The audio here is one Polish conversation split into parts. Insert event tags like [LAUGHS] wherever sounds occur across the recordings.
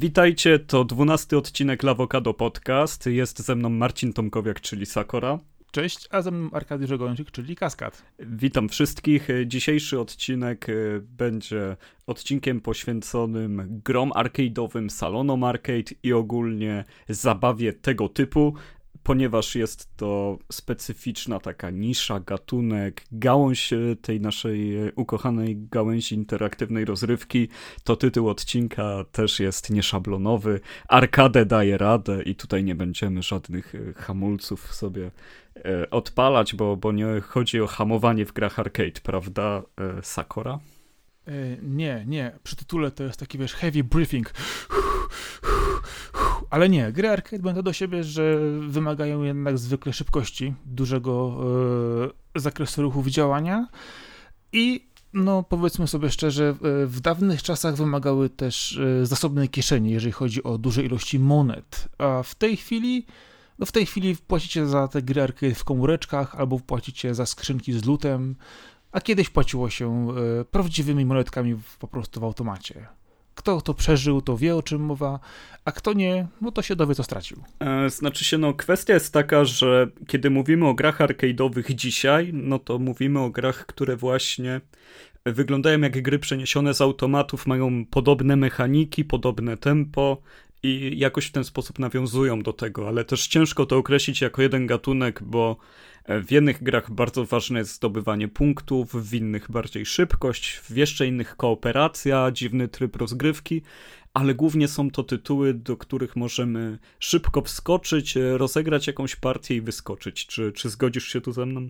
Witajcie, to dwunasty odcinek Lawokado Podcast. Jest ze mną Marcin Tomkowiak, czyli Sakora. Cześć, a ze mną Arkadiusz Ogończyk, czyli Kaskad. Witam wszystkich. Dzisiejszy odcinek e, będzie odcinkiem poświęconym grom arcade'owym, salonom arcade i ogólnie zabawie tego typu ponieważ jest to specyficzna taka nisza, gatunek, gałąź e, tej naszej e, ukochanej gałęzi interaktywnej rozrywki, to tytuł odcinka też jest nieszablonowy. Arkadę daje radę i tutaj nie będziemy żadnych e, hamulców sobie odpalać, bo, bo nie chodzi o hamowanie w grach arcade, prawda, Sakora? Nie, nie. Przy tytule to jest taki, wiesz, heavy briefing. Ale nie, gry arcade będą do siebie, że wymagają jednak zwykle szybkości, dużego e, zakresu ruchów działania i no powiedzmy sobie szczerze, e, w dawnych czasach wymagały też e, zasobnej kieszeni, jeżeli chodzi o duże ilości monet, a w tej chwili no w tej chwili płacicie za te gry arcade w komóreczkach albo płacicie za skrzynki z lutem, a kiedyś płaciło się e, prawdziwymi monetkami po prostu w automacie. Kto to przeżył, to wie o czym mowa, a kto nie, no to się dowie, co stracił. E, znaczy się, no kwestia jest taka, że kiedy mówimy o grach arcade'owych dzisiaj, no to mówimy o grach, które właśnie wyglądają jak gry przeniesione z automatów, mają podobne mechaniki, podobne tempo i jakoś w ten sposób nawiązują do tego, ale też ciężko to określić jako jeden gatunek, bo w jednych grach bardzo ważne jest zdobywanie punktów, w innych bardziej szybkość, w jeszcze innych kooperacja, dziwny tryb rozgrywki, ale głównie są to tytuły, do których możemy szybko wskoczyć, rozegrać jakąś partię i wyskoczyć. Czy, czy zgodzisz się tu ze mną?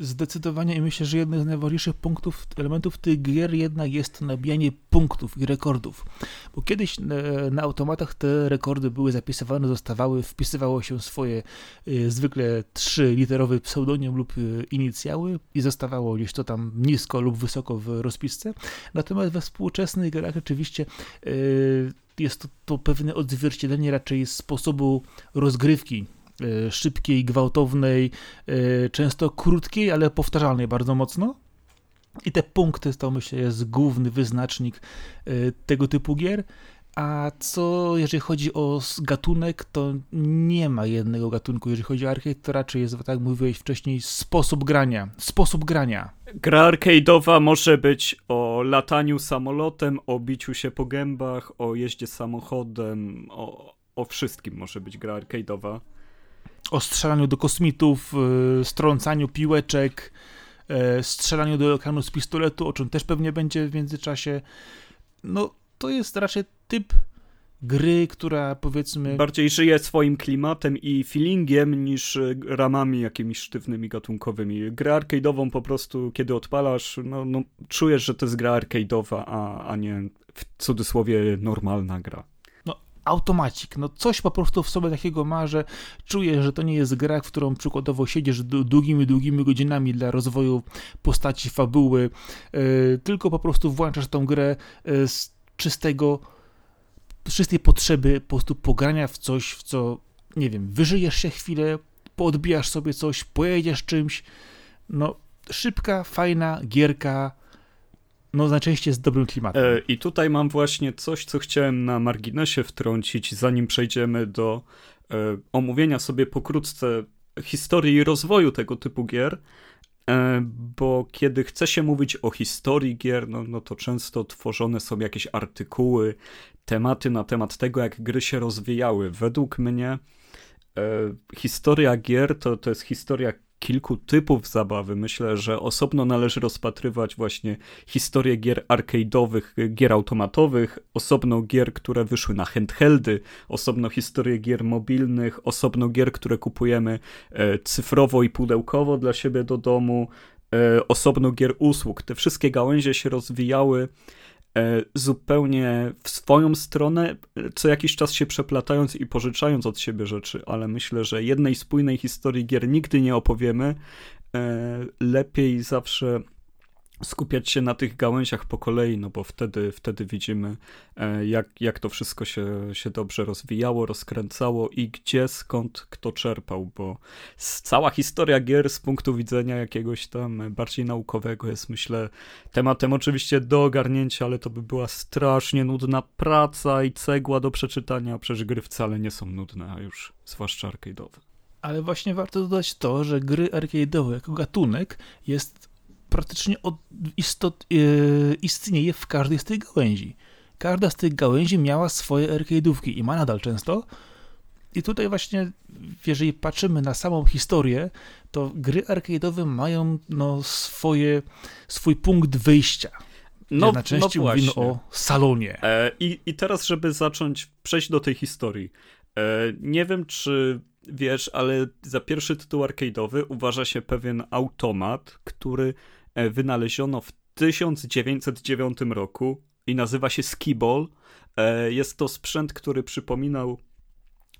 Zdecydowanie i myślę, że jednym z najważniejszych punktów, elementów tych gier jednak jest nabijanie punktów i rekordów. Bo kiedyś na, e, na automatach te rekordy były zapisywane, zostawały, wpisywało się swoje y, zwykle trzyliterowy pseudonim lub y, inicjały i zostawało gdzieś to tam nisko lub wysoko w rozpisce. Natomiast we współczesnych grach rzeczywiście jest to, to pewne odzwierciedlenie raczej sposobu rozgrywki E, szybkiej, gwałtownej, e, często krótkiej, ale powtarzalnej bardzo mocno. I te punkty to myślę jest główny wyznacznik e, tego typu gier. A co jeżeli chodzi o gatunek, to nie ma jednego gatunku. Jeżeli chodzi o arcade, to raczej jest, tak mówiłeś wcześniej, sposób grania. Sposób grania. Gra arcade'owa może być o lataniu samolotem, o biciu się po gębach, o jeździe samochodem, o, o wszystkim może być gra arcade'owa o strzelaniu do kosmitów, y, strącaniu piłeczek, y, strzelaniu do ekranu z pistoletu, o czym też pewnie będzie w międzyczasie. No, to jest raczej typ gry, która powiedzmy. Bardziej żyje swoim klimatem i feelingiem niż ramami jakimiś sztywnymi gatunkowymi. Grę arcade'ową po prostu, kiedy odpalasz, no, no czujesz, że to jest gra arcade'owa, a, a nie w cudzysłowie normalna gra automacik. No coś po prostu w sobie takiego ma, że czujesz, że to nie jest gra, w którą przykładowo siedzisz długimi, długimi godzinami dla rozwoju postaci, fabuły, yy, tylko po prostu włączasz tą grę yy, z czystego, czystej potrzeby po prostu pogrania w coś, w co, nie wiem, wyżyjesz się chwilę, poodbijasz sobie coś, pojedziesz czymś, no szybka, fajna gierka, no najczęściej z dobrym klimatem. E, I tutaj mam właśnie coś, co chciałem na marginesie wtrącić, zanim przejdziemy do e, omówienia sobie pokrótce historii i rozwoju tego typu gier. E, bo kiedy chce się mówić o historii gier, no, no to często tworzone są jakieś artykuły, tematy na temat tego, jak gry się rozwijały. Według mnie historia gier to, to jest historia kilku typów zabawy. Myślę, że osobno należy rozpatrywać właśnie historię gier arcade'owych, gier automatowych, osobno gier, które wyszły na handheldy, osobno historię gier mobilnych, osobno gier, które kupujemy e, cyfrowo i pudełkowo dla siebie do domu, e, osobno gier usług. Te wszystkie gałęzie się rozwijały zupełnie w swoją stronę, co jakiś czas się przeplatając i pożyczając od siebie rzeczy, ale myślę, że jednej spójnej historii gier nigdy nie opowiemy. E, lepiej zawsze skupiać się na tych gałęziach po kolei, no bo wtedy, wtedy widzimy, e, jak, jak to wszystko się, się dobrze rozwijało, rozkręcało i gdzie, skąd, kto czerpał, bo cała historia gier z punktu widzenia jakiegoś tam bardziej naukowego jest, myślę, tematem oczywiście do ogarnięcia, ale to by była strasznie nudna praca i cegła do przeczytania, przecież gry wcale nie są nudne, a już zwłaszcza arcade'owe. Ale właśnie warto dodać to, że gry arcade'owe jako gatunek jest praktycznie od istot, yy, istnieje w każdej z tych gałęzi. Każda z tych gałęzi miała swoje arcade'ówki i ma nadal często. I tutaj właśnie, jeżeli patrzymy na samą historię, to gry arcade'owe mają no, swoje, swój punkt wyjścia. No, na części no mówimy o salonie. E, i, I teraz, żeby zacząć, przejść do tej historii. E, nie wiem, czy wiesz, ale za pierwszy tytuł arcade'owy uważa się pewien automat, który E, wynaleziono w 1909 roku i nazywa się Skiball. E, jest to sprzęt, który przypominał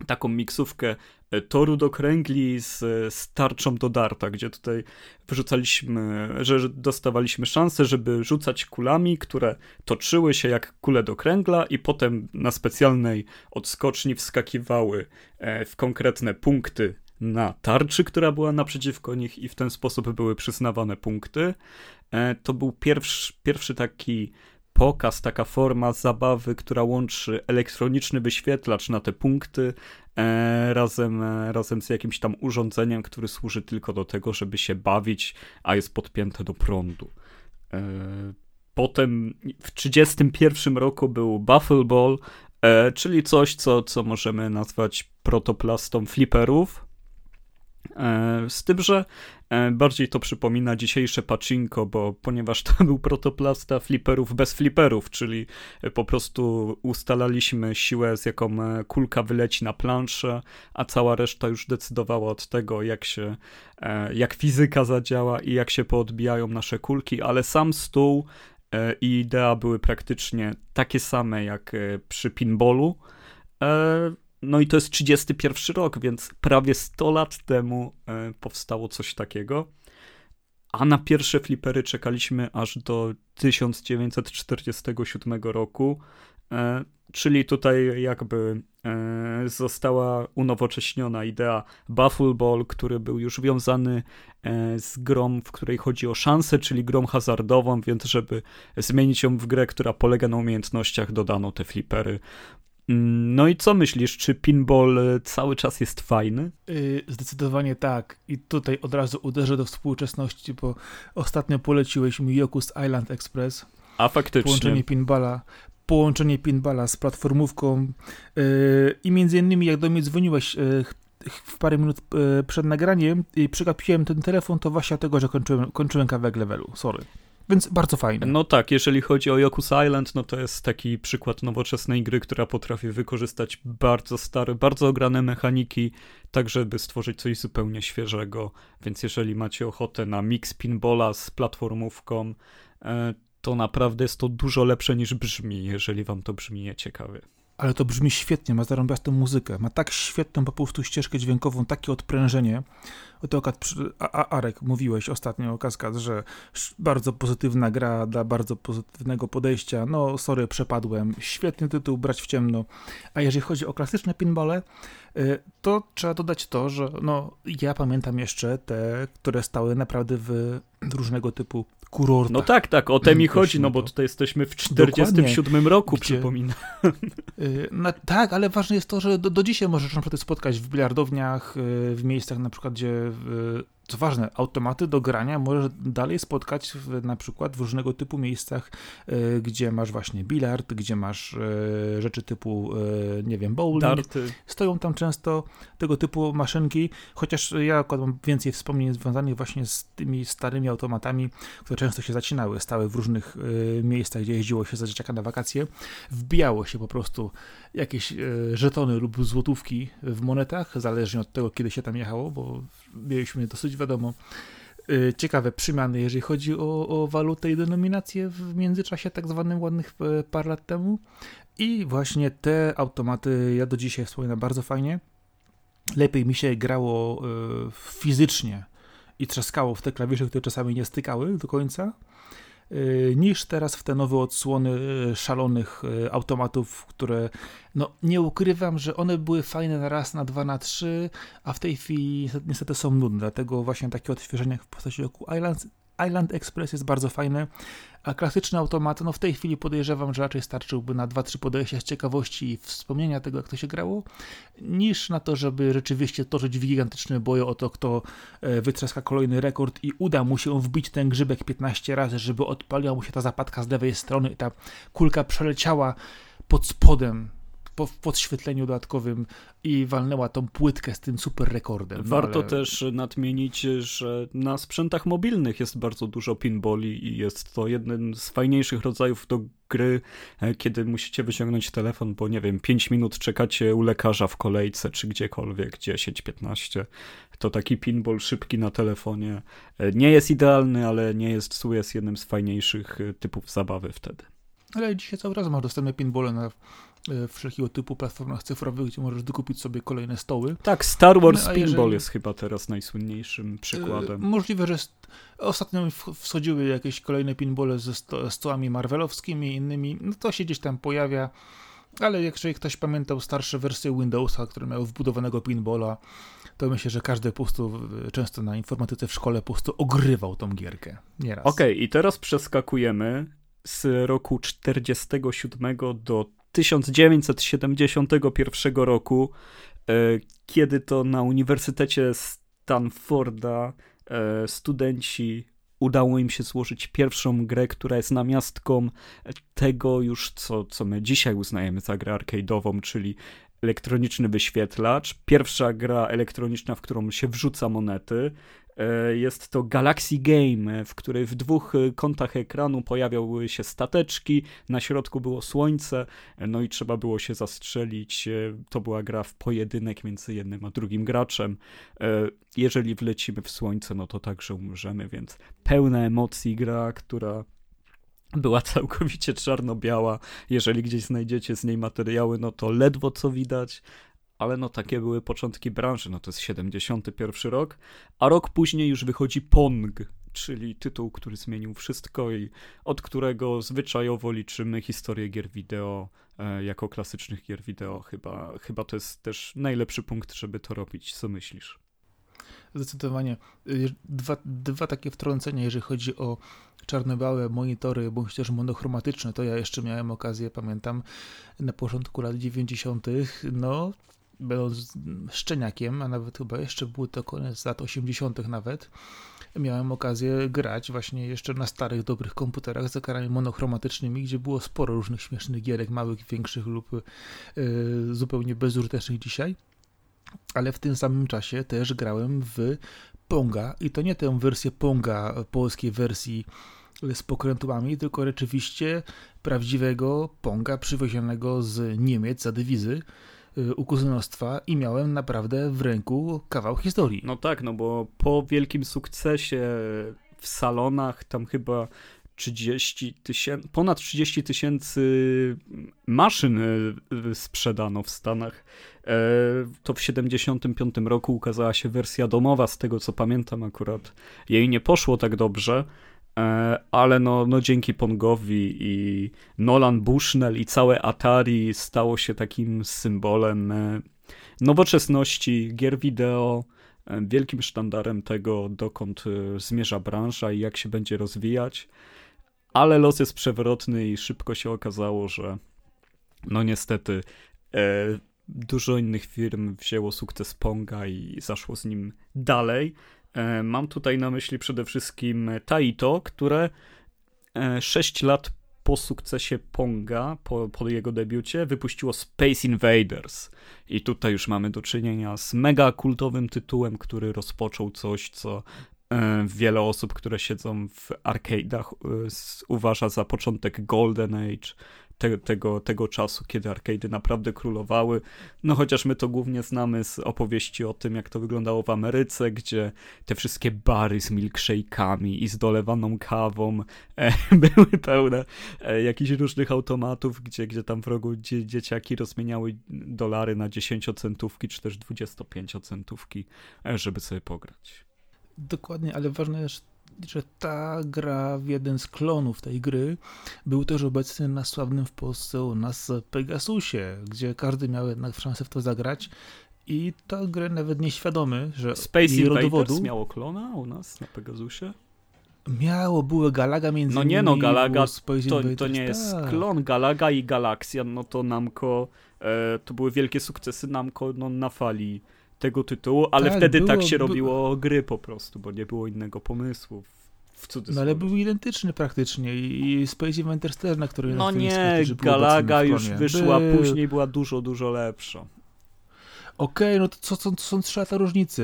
taką miksówkę e, toru do kręgli z, z tarczą do darta, gdzie tutaj wyrzucaliśmy, że dostawaliśmy szansę, żeby rzucać kulami, które toczyły się jak kule do kręgla i potem na specjalnej odskoczni wskakiwały w konkretne punkty na tarczy, która była naprzeciwko nich i w ten sposób były przyznawane punkty. E, to był pierwszy, pierwszy taki pokaz, taka forma zabawy, która łączy elektroniczny wyświetlacz na te punkty e, razem, e, razem z jakimś tam urządzeniem, który służy tylko do tego, żeby się bawić, a jest podpięte do prądu. Potem w 1931 roku był Buffle Ball, czyli coś, co, co możemy nazwać protoplastą flipperów, z tym, że e, bardziej to przypomina dzisiejsze pacinko, bo ponieważ to był protoplasta fliperów bez fliperów, czyli po prostu ustalaliśmy siłę, z jaką e, kulka wyleci na planszę, a cała reszta już decydowała od tego, jak się, jak fizyka zadziała i jak się poodbijają nasze kulki, ale sam stół i idea były praktycznie takie same jak przy pinballu. No i to jest 31 rok, więc prawie 100 lat temu e, powstało coś takiego. A na pierwsze flipery czekaliśmy aż do 1947 roku, e, czyli tutaj jakby e, została unowocześniona idea Buffle Ball, który był już wiązany z grą, w której chodzi o szansę, czyli grą hazardową, więc żeby zmienić ją w grę, która polega na umiejętnościach, dodano te flipery. No i co myślisz, czy pinball e, cały czas jest fajny? Yy, zdecydowanie tak. I tutaj od razu uderzę do współczesności, bo ostatnio poleciłeś mi Yokus Island Express. A faktycznie. Połączenie pinballa, połączenie pinballa z platformówką yy, i między innymi jak do mnie dzwoniłeś yy, w parę minut przed nagraniem i przegapiłem ten telefon, to właśnie tego, że kończyłem, kończyłem kawałek levelu. Sorry. Więc bardzo fajne. No tak, jeżeli chodzi o Yokus Island, no to jest taki przykład nowoczesnej gry, która potrafi wykorzystać bardzo stare, bardzo ograne mechaniki, tak żeby stworzyć coś zupełnie świeżego. Więc jeżeli macie ochotę na mix pinballa z platformówką, e, to naprawdę jest to dużo lepsze niż brzmi, jeżeli wam to brzmi nieciekawie ale to brzmi świetnie, ma zarąbiastą muzykę, ma tak świetną po prostu ścieżkę dźwiękową, takie odprężenie. O to Arek mówiłeś ostatnio o Kaskad, że bardzo pozytywna gra dla bardzo pozytywnego podejścia. No, sorry, przepadłem. Świetny tytuł, brać w ciemno. A jeżeli chodzi o klasyczne pinbole, y, to trzeba dodać to, że no, ja pamiętam jeszcze te, które stały naprawdę w różnego typu kurortach. No tak, tak, o te mi chodzi, no bo tutaj jesteśmy w 47 Dokładnie. roku, Gdzie, przypominam. Y, no, tak, ale ważne jest to, że do, do dzisiaj możesz na przykład spotkać w biliardowniach, y, w miejscach na przykład, gdzie co ważne, automaty do grania możesz dalej spotkać w, na przykład w różnego typu miejscach, y, gdzie masz właśnie bilard, gdzie masz y, rzeczy typu, y, nie wiem, bowling. Darty. Stoją tam często tego typu maszynki, chociaż ja mam więcej wspomnień związanych właśnie z tymi starymi automatami, które często się zacinały, stały w różnych miejscach, gdzie jeździło się za dzieciaka na wakacje. Wbijało się po prostu jakieś żetony lub złotówki w monetach, zależnie od tego, kiedy się tam jechało, bo mieliśmy dosyć wiadomo, y, ciekawe przemiany, jeżeli chodzi o, o walutę i denominację w międzyczasie tak zwanym ładnych e, par lat temu. I właśnie te automaty ja do dzisiaj wspominam bardzo fajnie. Lepiej mi się grało e, fizycznie i trzaskało w te klawisze, które czasami nie stykały do końca. Y, niż teraz w te nowe odsłony y, szalonych y, automatów, które no nie ukrywam, że one były fajne na raz, na dwa, na trzy, a w tej chwili niestety są nudne, dlatego właśnie takie odświeżenie w postaci Oku Island, Island Express jest bardzo fajne, a klasyczny automat, no w tej chwili podejrzewam, że raczej starczyłby na 2-3 podejścia z ciekawości i wspomnienia tego, jak to się grało, niż na to, żeby rzeczywiście toczyć w gigantyczne boje o to, kto e, wytrzaska kolejny rekord i uda mu się wbić ten grzybek 15 razy, żeby odpaliła mu się ta zapadka z lewej strony i ta kulka przeleciała pod spodem po, w podświetleniu dodatkowym i walnęła tą płytkę z tym super rekordem. Warto ale... też nadmienić, że na sprzętach mobilnych jest bardzo dużo pinballi i jest to jeden z fajniejszych rodzajów do gry, e, kiedy musicie wyciągnąć telefon, bo nie wiem, 5 minut czekacie u lekarza w kolejce, czy gdziekolwiek, 10-15, to taki pinball szybki na telefonie e, nie jest idealny, ale nie jest zły, jest jednym z fajniejszych e, typów zabawy wtedy. Ale dzisiaj cały czas masz dostępne pinballe na wszelkiego typu platformach cyfrowych, gdzie możesz dokupić sobie kolejne stoły. Tak, Star Wars no, Pinball jeżeli... jest chyba teraz najsłynniejszym przykładem. E, możliwe, że ostatnio wschodziły jakieś kolejne pinbole ze sto stołami marvelowskimi i innymi, no to się gdzieś tam pojawia. Ale jeżeli ktoś pamiętał starsze wersje Windowsa, które miały wbudowanego pinballa, to myślę, że każdy po prostu często na informatyce w szkole po prostu ogrywał tą gierkę. Nieraz. Okej, okay, i teraz przeskakujemy z roku 47 do 1971 roku, e, kiedy to na Uniwersytecie Stanforda e, studenci udało im się złożyć pierwszą grę, która jest namiastką tego już, co, co my dzisiaj uznajemy za grę arcade'ową, czyli elektroniczny wyświetlacz. Pierwsza gra elektroniczna, w którą się wrzuca monety. E, jest to Galaxy Game, w której w dwóch e, kątach ekranu pojawiały się stateczki, na środku było słońce, e, no i trzeba było się zastrzelić. To była gra w pojedynek między jednym a drugim graczem. Jeżeli wlecimy w słońce, no to także umrzemy, więc pełna emocji gra, która była [LAUGHS] całkowicie czarno-biała. Jeżeli gdzieś znajdziecie z niej materiały, no to ledwo co widać, ale no takie były początki branży, no to jest 71 rok, a rok później już wychodzi Pong, czyli tytuł, który zmienił wszystko i od którego zwyczajowo liczymy historię gier wideo e, jako klasycznych gier wideo. Chyba, chyba to jest też najlepszy punkt, żeby to robić. Co myślisz? Zdecydowanie. Dwa, dwa takie wtrącenia, jeżeli chodzi o czarno-białe monitory, bądź też monochromatyczne, to ja jeszcze miałem okazję, pamiętam, na początku lat 90., no będąc szczeniakiem, a nawet chyba jeszcze był to koniec lat 80. nawet, miałem okazję grać właśnie jeszcze na starych, dobrych komputerach z ekranami monochromatycznymi, gdzie było sporo różnych śmiesznych gierek, małych, większych lub yy, zupełnie bezużytecznych dzisiaj. Ale w tym samym czasie też grałem w Ponga i to nie tę wersję Ponga, polskiej wersji z pokrętłami, tylko rzeczywiście prawdziwego Ponga przywiezionego z Niemiec za dywizy u kuzynostwa i miałem naprawdę w ręku kawał historii. No tak, no bo po wielkim sukcesie w salonach tam chyba 30 tysięcy, ponad 30 tysięcy maszyn y, sprzedano w Stanach. E, to w 75 roku ukazała się wersja domowa, z tego co pamiętam akurat. Jej nie poszło tak dobrze, ale no, no dzięki Pongowi i Nolan Bushnell i całe Atari stało się takim symbolem e, nowoczesności gier wideo, e, wielkim sztandarem tego, dokąd zmierza branża i jak się będzie rozwijać. Ale los jest przewrotny i szybko się okazało, że no niestety dużo innych firm wzięło sukces Ponga i zaszło z nim dalej. E, mam tutaj na myśli przede wszystkim Taito, które 6 e, lat po sukcesie Ponga, po, po, jego debiucie, wypuściło Space Invaders. I tutaj już mamy do czynienia z mega kultowym tytułem, który rozpoczął coś, co e, wiele osób, które siedzą w arcade'ach, uważa za początek Golden Age te, tego, tego czasu, kiedy arcade'y naprawdę królowały. No chociaż my to głównie znamy z opowieści o tym, jak to wyglądało w Ameryce, gdzie te wszystkie bary z milkshake'ami i z dolewaną kawą e, [LAUGHS] były pełne e, jakichś różnych automatów, gdzie, gdzie tam w rogu dzie, dzieciaki rozmieniały dolary na 10-centówki czy też 25-centówki, e, żeby sobie pograć. Dokładnie, ale ważne jest że ta gra w jeden z klonów tej gry był też obecny na sławnym w Polsce u nas Pegasusie, gdzie każdy miał jednak szansę w to zagrać. I ta grę nawet nieświadomy, że Space Invaders rodowodu miało klona u nas na Pegasusie? miało, były Galaga między No nie no, Galaga To, to nie jest tak. klon Galaga i Galaxian, no to Namco, e, to były wielkie sukcesy Namco no, na fali tego tytułu, ale Tak, wtedy było- tak się by- robiło gry po prostu, bo nie było innego pomysłu. W cudzysłowie. No ale był identyczny praktycznie i Space Invaders też, na który No nie, Galaga już wyszła Był. później, była dużo, dużo lepsza. Okej, no to co, są trzy lata różnicy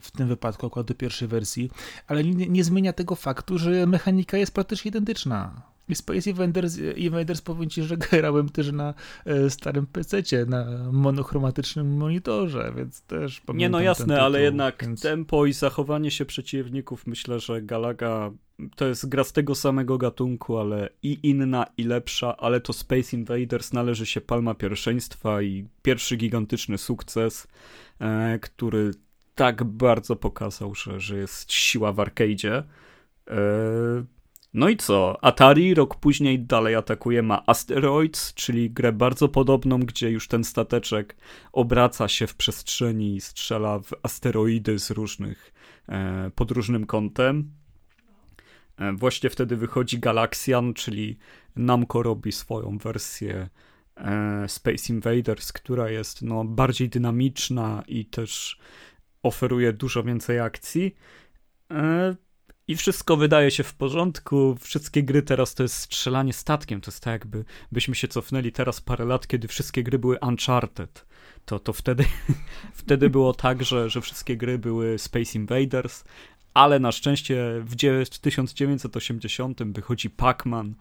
w tym wypadku akurat do pierwszej wersji, ale nie, nie zmienia tego faktu, że mechanika jest praktycznie identyczna. I Space Invaders, Invaders powiem ci, że [LAUGHS] grałem też na e, starym PC-cie, na monochromatycznym monitorze, więc też Nie pamiętam no ten jasne, ale tytuł, jednak więc... tempo i zachowanie się przeciwników, myślę, że Galaga to jest gra z tego samego gatunku, ale i inna, i lepsza, ale to Space Invaders należy się palma pierwszeństwa i pierwszy gigantyczny sukces, e, który tak bardzo pokazał, że, że jest siła w arcade'zie. E, no i co? Atari rok później dalej atakuje, ma Asteroids, czyli grę bardzo podobną, gdzie już ten stateczek obraca się w przestrzeni i strzela w asteroidy z różnych, e, pod różnym kątem. E, właśnie wtedy wychodzi Galaxian, czyli Namco robi swoją wersję e, Space Invaders, która jest no, bardziej dynamiczna i też oferuje dużo więcej akcji. E, I wszystko wydaje się w porządku. Wszystkie gry teraz to jest strzelanie statkiem. To jest tak, jakby byśmy się cofnęli teraz parę lat, kiedy wszystkie gry były Uncharted. To, to wtedy, [LAUGHS] wtedy było tak, że, że wszystkie gry były Space Invaders, ale na szczęście w dzie- w 1980 wychodzi Pac-Man.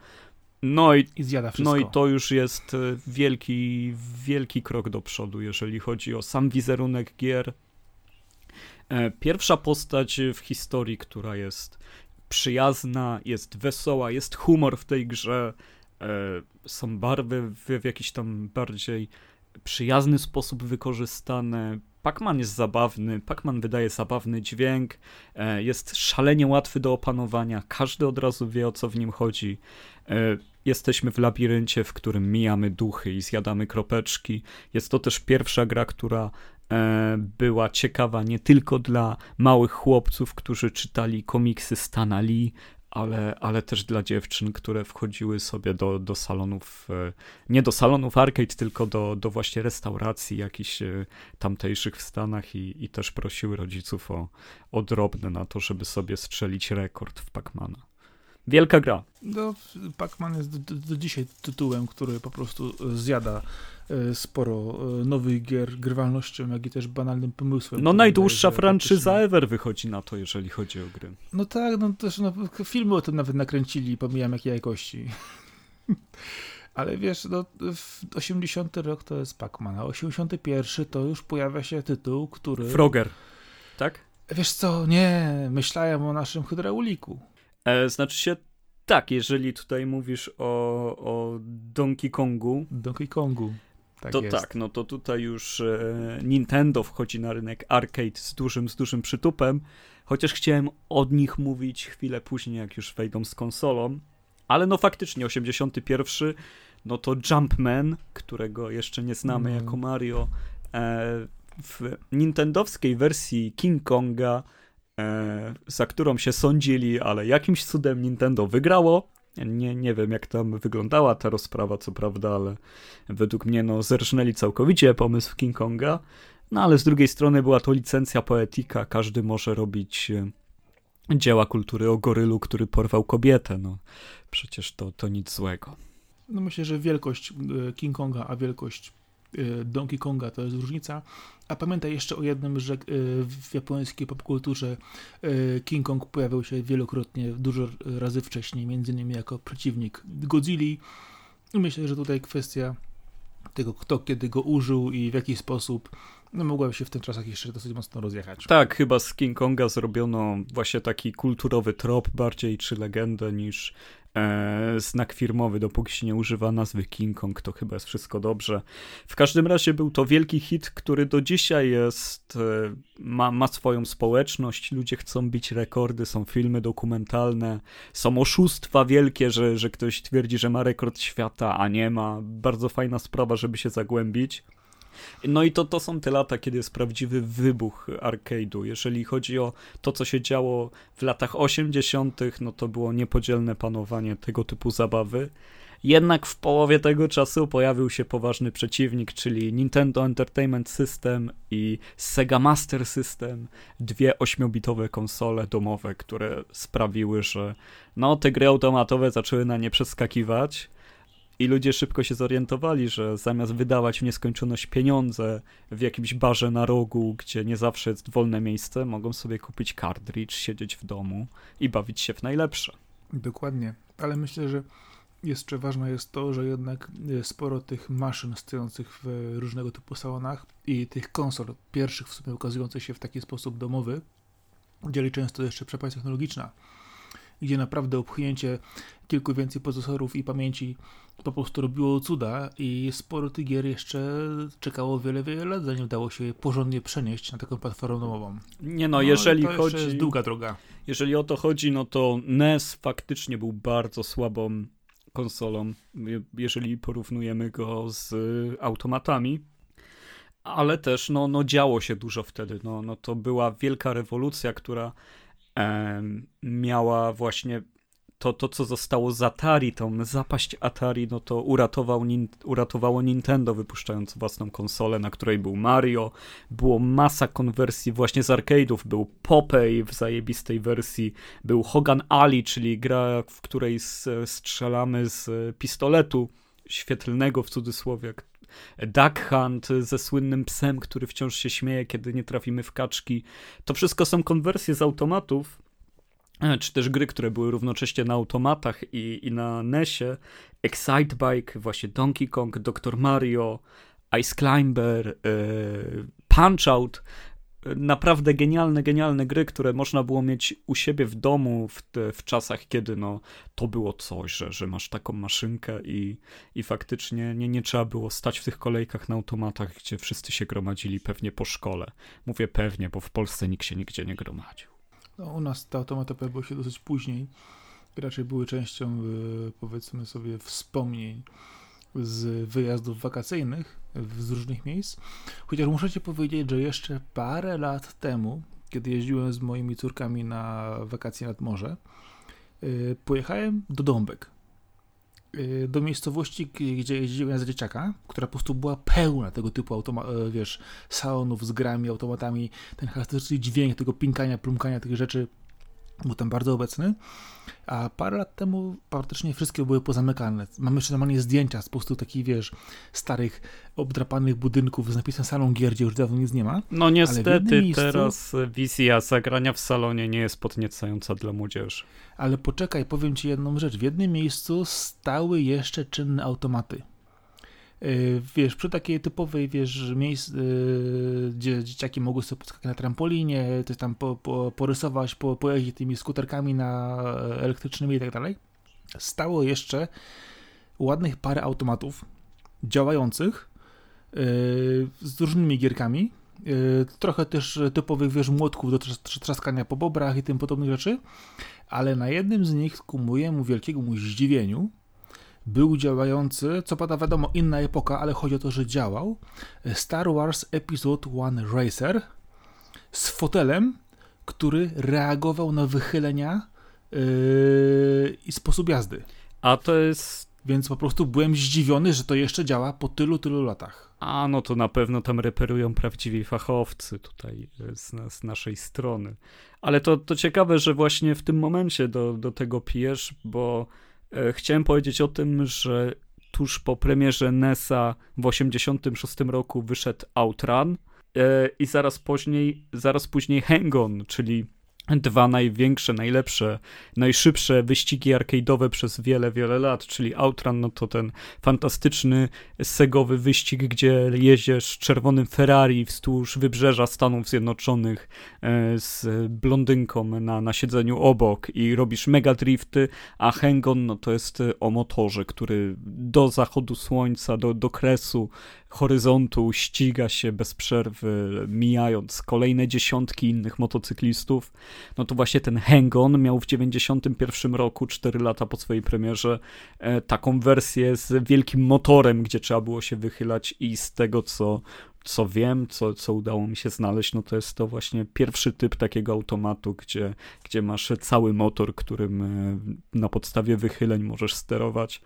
No i I zjada wszystko. no i to już jest e, wielki, wielki krok do przodu, jeżeli chodzi o sam wizerunek gier. E, Pierwsza postać w historii, która jest przyjazna, jest wesoła, jest humor w tej grze, e, są barwy w, w jakiś tam bardziej przyjazny sposób wykorzystane. Pac-Man jest zabawny, Pac-Man wydaje zabawny dźwięk, e, jest szalenie łatwy do opanowania, każdy od razu wie o co w nim chodzi. Jesteśmy w labiryncie, w którym mijamy duchy i zjadamy kropeczki. Jest to też pierwsza gra, która była ciekawa nie tylko dla małych chłopców, którzy czytali komiksy Stana Lee, ale, ale też dla dziewczyn, które wchodziły sobie do, do salonów, e, nie do salonów arcade, tylko do, do właśnie restauracji jakichś e, tamtejszych w Stanach i, i też prosiły rodziców o, o drobne na to, żeby sobie strzelić rekord w Pacmana. Wielka gra. No, Pac-Man jest do, do, do dzisiaj tytułem, który po prostu e, zjada e, sporo e, nowych gier grywalnością, jak i też banalnym pomysłem. No najdłuższa franczyza ever wychodzi na to, jeżeli chodzi o gry. No tak, no też no, filmy o tym nawet nakręcili, pomijam jakiej jakości. [LAUGHS] Ale wiesz, no, w 80 rok to jest Pac-Man, a 81 to już pojawia się tytuł, który... Frogger, tak? Wiesz co, nie, myślałem o naszym hydrauliku. E, znaczy się tak, jeżeli tutaj mówisz o, o Donkey Kongu, Donkey Kongu. Tak to jest. tak, no to tutaj już e, Nintendo wchodzi na rynek arcade z dużym, z dużym przytupem, chociaż chciałem od nich mówić chwilę później, jak już wejdą z konsolą, ale no faktycznie 81, no to Jumpman, którego jeszcze nie znamy Mm. jako Mario, e, w nintendowskiej wersji King Konga, e, za którą się sądzili, ale jakimś cudem Nintendo wygrało. Nie, nie wiem, jak tam wyglądała ta rozprawa, co prawda, ale według mnie no, zerżnęli całkowicie pomysł King Konga. No ale z drugiej strony była to licencja poetyka, każdy może robić e, dzieła kultury o gorylu, który porwał kobietę. No, przecież to, to nic złego. No myślę, że wielkość e, King Konga, a wielkość Donkey Konga to jest różnica. A pamiętaj jeszcze o jednym, że e, w japońskiej popkulturze e, King Kong pojawił się wielokrotnie, dużo razy wcześniej, między innymi jako przeciwnik Godzilli. I myślę, że tutaj kwestia tego, kto kiedy go użył i w jaki sposób, no mogła się w tych czasach jeszcze dosyć mocno rozjechać. Tak, chyba z King Konga zrobiono właśnie taki kulturowy trop bardziej, czy legendę, niż znak firmowy, dopóki się nie używa nazwy King Kong, to chyba jest wszystko dobrze. W każdym razie był to wielki hit, który do dzisiaj jest, e, ma, ma swoją społeczność, ludzie chcą bić rekordy, są filmy dokumentalne, są oszustwa wielkie, że, że ktoś twierdzi, że ma rekord świata, a nie ma. Bardzo fajna sprawa, żeby się zagłębić. No i to, to są te lata, kiedy jest prawdziwy wybuch arcade'u. Jeżeli chodzi o to, co się działo w latach 80., no to było niepodzielne panowanie tego typu zabawy. Jednak w połowie tego czasu pojawił się poważny przeciwnik, czyli Nintendo Entertainment System i Sega Master System, dwie ośmiobitowe konsole domowe, które sprawiły, że no te gry automatowe zaczęły na nie przeskakiwać i ludzie szybko się zorientowali, że zamiast wydawać w nieskończoność pieniądze w jakimś barze na rogu, gdzie nie zawsze jest wolne miejsce, mogą sobie kupić cartridge, siedzieć w domu i bawić się w najlepsze. Dokładnie, ale myślę, że jeszcze ważne jest to, że jednak sporo tych maszyn stojących w różnego typu salonach i tych konsol, pierwszych w sumie ukazujących się w taki sposób domowy, dzieli często jeszcze przepaść technologiczna, gdzie naprawdę obchnięcie kilku więcej procesorów i pamięci po prostu robiło cuda i sporo tych gier jeszcze czekało wiele, wiele lat, zanim udało się je porządnie przenieść na taką platformę domową. Nie no, no jeżeli to chodzi... jest długa droga. Jeżeli o to chodzi, no to NES faktycznie był bardzo słabą konsolą, jeżeli porównujemy go z automatami. Ale też no, no działo się dużo wtedy. No, no to była wielka rewolucja, która miała właśnie to, to, co zostało z Atari, tą zapaść Atari, no to uratował, uratowało Nintendo, wypuszczając własną konsolę, na której był Mario. Było masa konwersji właśnie z arcade'ów. Był Popeye w zajebistej wersji, był Hogan Ali, czyli gra, w której strzelamy z pistoletu świetlnego w cudzysłowie, Duck Hunt ze słynnym psem, który wciąż się śmieje, kiedy nie trafimy w kaczki. To wszystko są konwersje z automatów, E, czy też gry, które były równocześnie na automatach i, i na NESie, Excite Bike, właśnie Donkey Kong, Dr. Mario, Ice Climber, yy, Punch Out, naprawdę genialne, genialne gry, które można było mieć u siebie w domu w, te, w czasach, kiedy no, to było coś, że, że masz taką maszynkę i, i faktycznie nie, nie trzeba było stać w tych kolejkach na automatach, gdzie wszyscy się gromadzili pewnie po szkole. Mówię pewnie, bo w Polsce nikt się nigdzie nie gromadził. No, u nas te automaty pojawiły się dosyć później. Raczej były częścią, e, powiedzmy sobie, wspomnień z wyjazdów wakacyjnych z różnych miejsc. Chociaż muszę Ci powiedzieć, że jeszcze parę lat temu, kiedy jeździłem z moimi córkami na wakacje nad morze, e, pojechałem do Dąbek. E, do miejscowości, gdzie jeździłem z dzieciaka, która po prostu była pełna tego typu automa- e, wiesz, salonów z grami, automatami, ten charakterystyczny dźwięk tego pinkania, plumkania tych rzeczy był tam bardzo obecny, a parę lat temu praktycznie wszystkie były pozamykane. Mamy jeszcze normalnie zdjęcia z po prostu takich, wiesz, starych, obdrapanych budynków z napisem salon gier, gdzie już dawno nic nie ma. No niestety miejscu... teraz wizja zagrania w salonie nie jest podniecająca dla młodzieży. Ale poczekaj, powiem ci jedną rzecz. W jednym miejscu stały jeszcze czynne automaty. Y, wiesz, przy takiej typowej, wiesz, miejsc, yy, gdzie dzieciaki mogły sobie podskakać na trampolinie, coś tam po, po, porysować, po, pojeździć tymi skuterkami na elektrycznymi i tak dalej, stało jeszcze ładnych parę automatów działających yy, z różnymi gierkami, trochę też typowych, wiesz, młotków do trzaskania po bobrach i tym podobnych rzeczy, ale na jednym z nich ku mojemu wielkiemu zdziwieniu był działający, co pada wiadomo, inna epoka, ale chodzi o to, że działał, Star Wars Episode One Racer z fotelem, który reagował na wychylenia yy, i sposób jazdy. A to jest... Więc po prostu byłem zdziwiony, że to jeszcze działa po tylu, tylu latach. A no to na pewno tam reperują prawdziwi fachowcy tutaj z, z naszej strony. Ale to, to ciekawe, że właśnie w tym momencie do, do tego pijesz, bo E, chciałem powiedzieć o tym, że tuż po premierze NESa w 86 roku wyszedł Outrun e, i zaraz później, zaraz później Hang On, czyli dwa największe, najlepsze, najszybsze wyścigi arcade'owe przez wiele, wiele lat, czyli Outrun, no to ten fantastyczny segowy wyścig, gdzie jeździsz czerwonym Ferrari wzdłuż wybrzeża Stanów Zjednoczonych e, z blondynką na, na siedzeniu obok i robisz mega drifty, a Hang-On, no to jest e, o motorze, który do zachodu słońca, do, do kresu horyzontu ściga się bez przerwy, mijając kolejne dziesiątki innych motocyklistów, no to właśnie ten Hang-On miał w 91 roku, 4 lata po swojej premierze, e, taką wersję z wielkim motorem, gdzie trzeba było się wychylać i z tego, co co wiem, co, co udało mi się znaleźć, no to jest to właśnie pierwszy typ takiego automatu, gdzie, gdzie masz cały motor, którym e, na podstawie wychyleń możesz sterować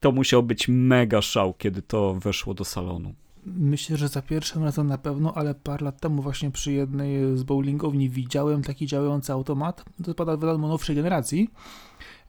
to musiał być mega szał, kiedy to weszło do salonu. Myślę, że za pierwszym razem na pewno, ale parę lat temu właśnie przy jednej z bowlingowni widziałem taki działający automat. To pada wiadomo nowszej generacji,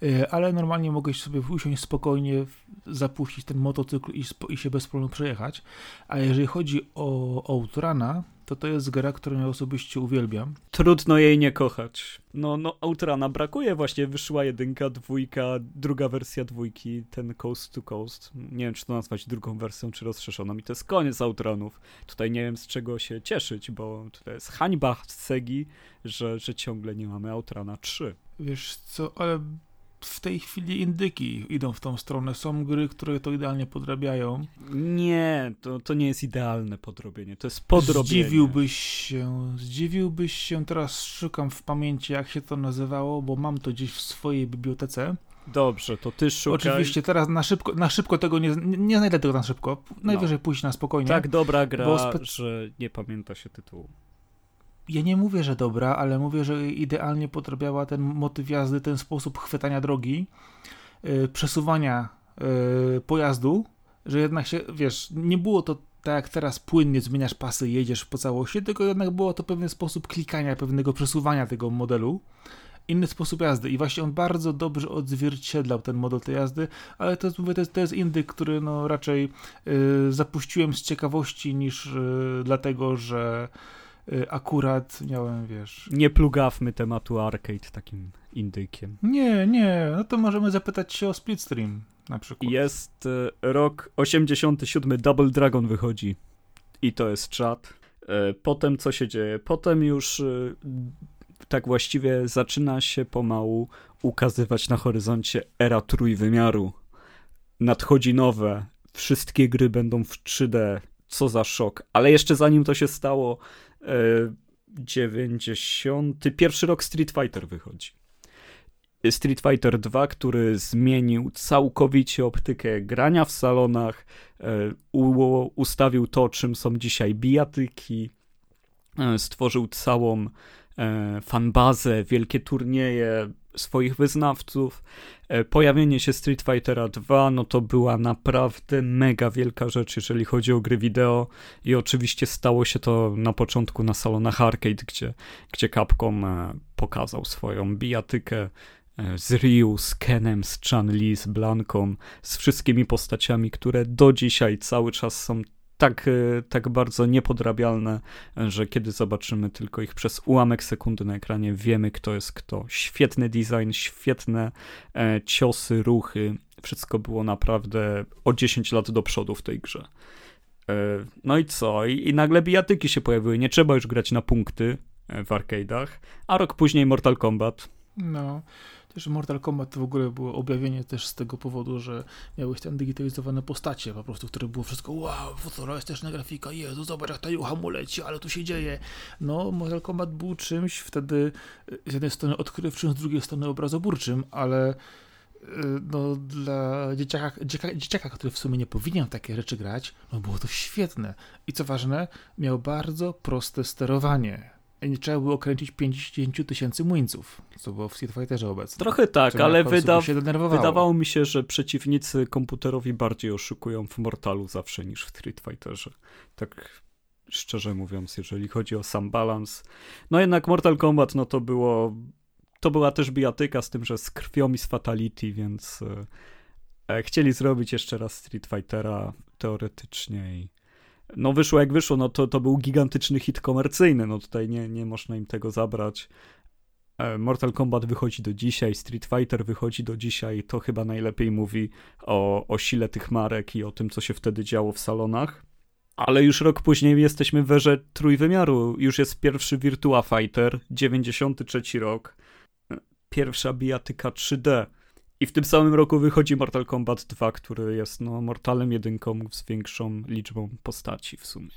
e, ale normalnie mogłeś sobie usiąść spokojnie, zapuścić ten motocykl i, i się bez problemu przejechać. A jeżeli chodzi o Outrana, to to jest gra, którą ja osobiście uwielbiam. Trudno jej nie kochać. No, no Outrana brakuje, właśnie wyszła jedynka, dwójka, druga wersja dwójki, ten Coast to Coast. Nie wiem, czy to nazwać drugą wersją, czy rozszerzoną i to jest koniec Outranów. Tutaj nie wiem, z czego się cieszyć, bo to jest hańba Segi, że, że ciągle nie mamy Outrana 3. Wiesz co, ale w tej chwili indyki idą w tą stronę. Są gry, które to idealnie podrabiają. Nie, to, to nie jest idealne podrobienie, to jest podrobienie. Zdziwiłbyś się, zdziwiłbyś się, teraz szukam w pamięci, jak się to nazywało, bo mam to gdzieś w swojej bibliotece. Dobrze, to ty szukaj. Oczywiście teraz na szybko, na szybko tego nie, nie znajdę tego na szybko. Najwyżej no. pójść na spokojnie. Tak dobra gra, spe... że nie pamięta się tytułu ja nie mówię, że dobra, ale mówię, że idealnie podrabiała ten motyw jazdy, ten sposób chwytania drogi, yy, przesuwania yy, pojazdu, że jednak się, wiesz, nie było to tak jak teraz płynnie zmieniasz pasy, jedziesz po całości, tylko jednak było to pewien sposób klikania, pewnego przesuwania tego modelu, inny sposób jazdy. I właśnie on bardzo dobrze odzwierciedlał ten model tej jazdy, ale to, mówię, to, jest, to jest indyk, który no raczej yy, zapuściłem z ciekawości niż yy, dlatego, że Y, akurat miałem, wiesz... Nie plugawmy tematu arcade takim indykiem. Nie, nie, no to możemy zapytać się o Splitstream na przykład. Jest y, rok 87, Double Dragon wychodzi i to jest czat. Y, potem co się dzieje? Potem już tak właściwie zaczyna się pomału ukazywać na horyzoncie era trójwymiaru. Nadchodzi nowe, wszystkie gry będą w 3D, co za szok. Ale jeszcze zanim to się stało, 91 rok Street Fighter wychodzi. Street Fighter 2, który zmienił całkowicie optykę grania w salonach, e, ustawił to, czym są dzisiaj bijatyki, e, stworzył całą e, fanbazę, wielkie turnieje, swoich wyznawców. E, pojawienie się Street Fightera 2, no to była naprawdę mega wielka rzecz, jeżeli chodzi o gry wideo i oczywiście stało się to na początku na salonach arcade, gdzie, gdzie Capcom e, pokazał swoją bijatykę e, z Ryu, z Kenem, z Chan-Li, z Blanką, z wszystkimi postaciami, które do dzisiaj cały czas są tak, e, tak bardzo niepodrabialne, że kiedy zobaczymy tylko ich przez ułamek sekundy na ekranie, wiemy kto jest kto. Świetny design, świetne e, ciosy, ruchy. Wszystko było naprawdę o 10 lat do przodu w tej grze. E, no i co? I, I, nagle bijatyki się pojawiły. Nie trzeba już grać na punkty w arcade'ach. A rok później Mortal Kombat. No. Też Mortal Kombat to w ogóle było objawienie też z tego powodu, że miałeś tam digitalizowane postacie, po prostu, które było wszystko wow, fotorealistyczna grafika, Jezu, zobacz jak ta jucha mu leci, ale tu się dzieje. No, Mortal Kombat był czymś wtedy z jednej strony odkrywczym, z drugiej strony obrazoburczym, ale y, no, dla dzieciaka, dzieciaka, dzieciaka, który w sumie nie powinien takie rzeczy grać, no było to świetne. I co ważne, miał bardzo proste sterowanie nie trzeba było kręcić 50 tysięcy młyńców, co było w Street Fighterze obecnie. Trochę tak, ale wyda wydawało mi się, że przeciwnicy komputerowi bardziej oszukują w Mortalu zawsze niż w Street Fighterze. Tak szczerze mówiąc, jeżeli chodzi o sam balans. No jednak Mortal Kombat, no to było, to była też bijatyka z tym, że z krwią i z fatality, więc e, chcieli zrobić jeszcze raz Street Fightera teoretycznie i no wyszło jak wyszło, no to, to był gigantyczny hit komercyjny, no tutaj nie, nie można im tego zabrać. E, Mortal Kombat wychodzi do dzisiaj, Street Fighter wychodzi do dzisiaj, to chyba najlepiej mówi o, o sile tych marek i o tym, co się wtedy działo w salonach. Ale już rok później jesteśmy w erze trójwymiaru. Już jest pierwszy Virtua Fighter, 93 rok. Pierwsza bijatyka 3D. I w tym samym roku wychodzi Mortal Kombat 2, który jest no, Mortalem jedynką z większą liczbą postaci w sumie.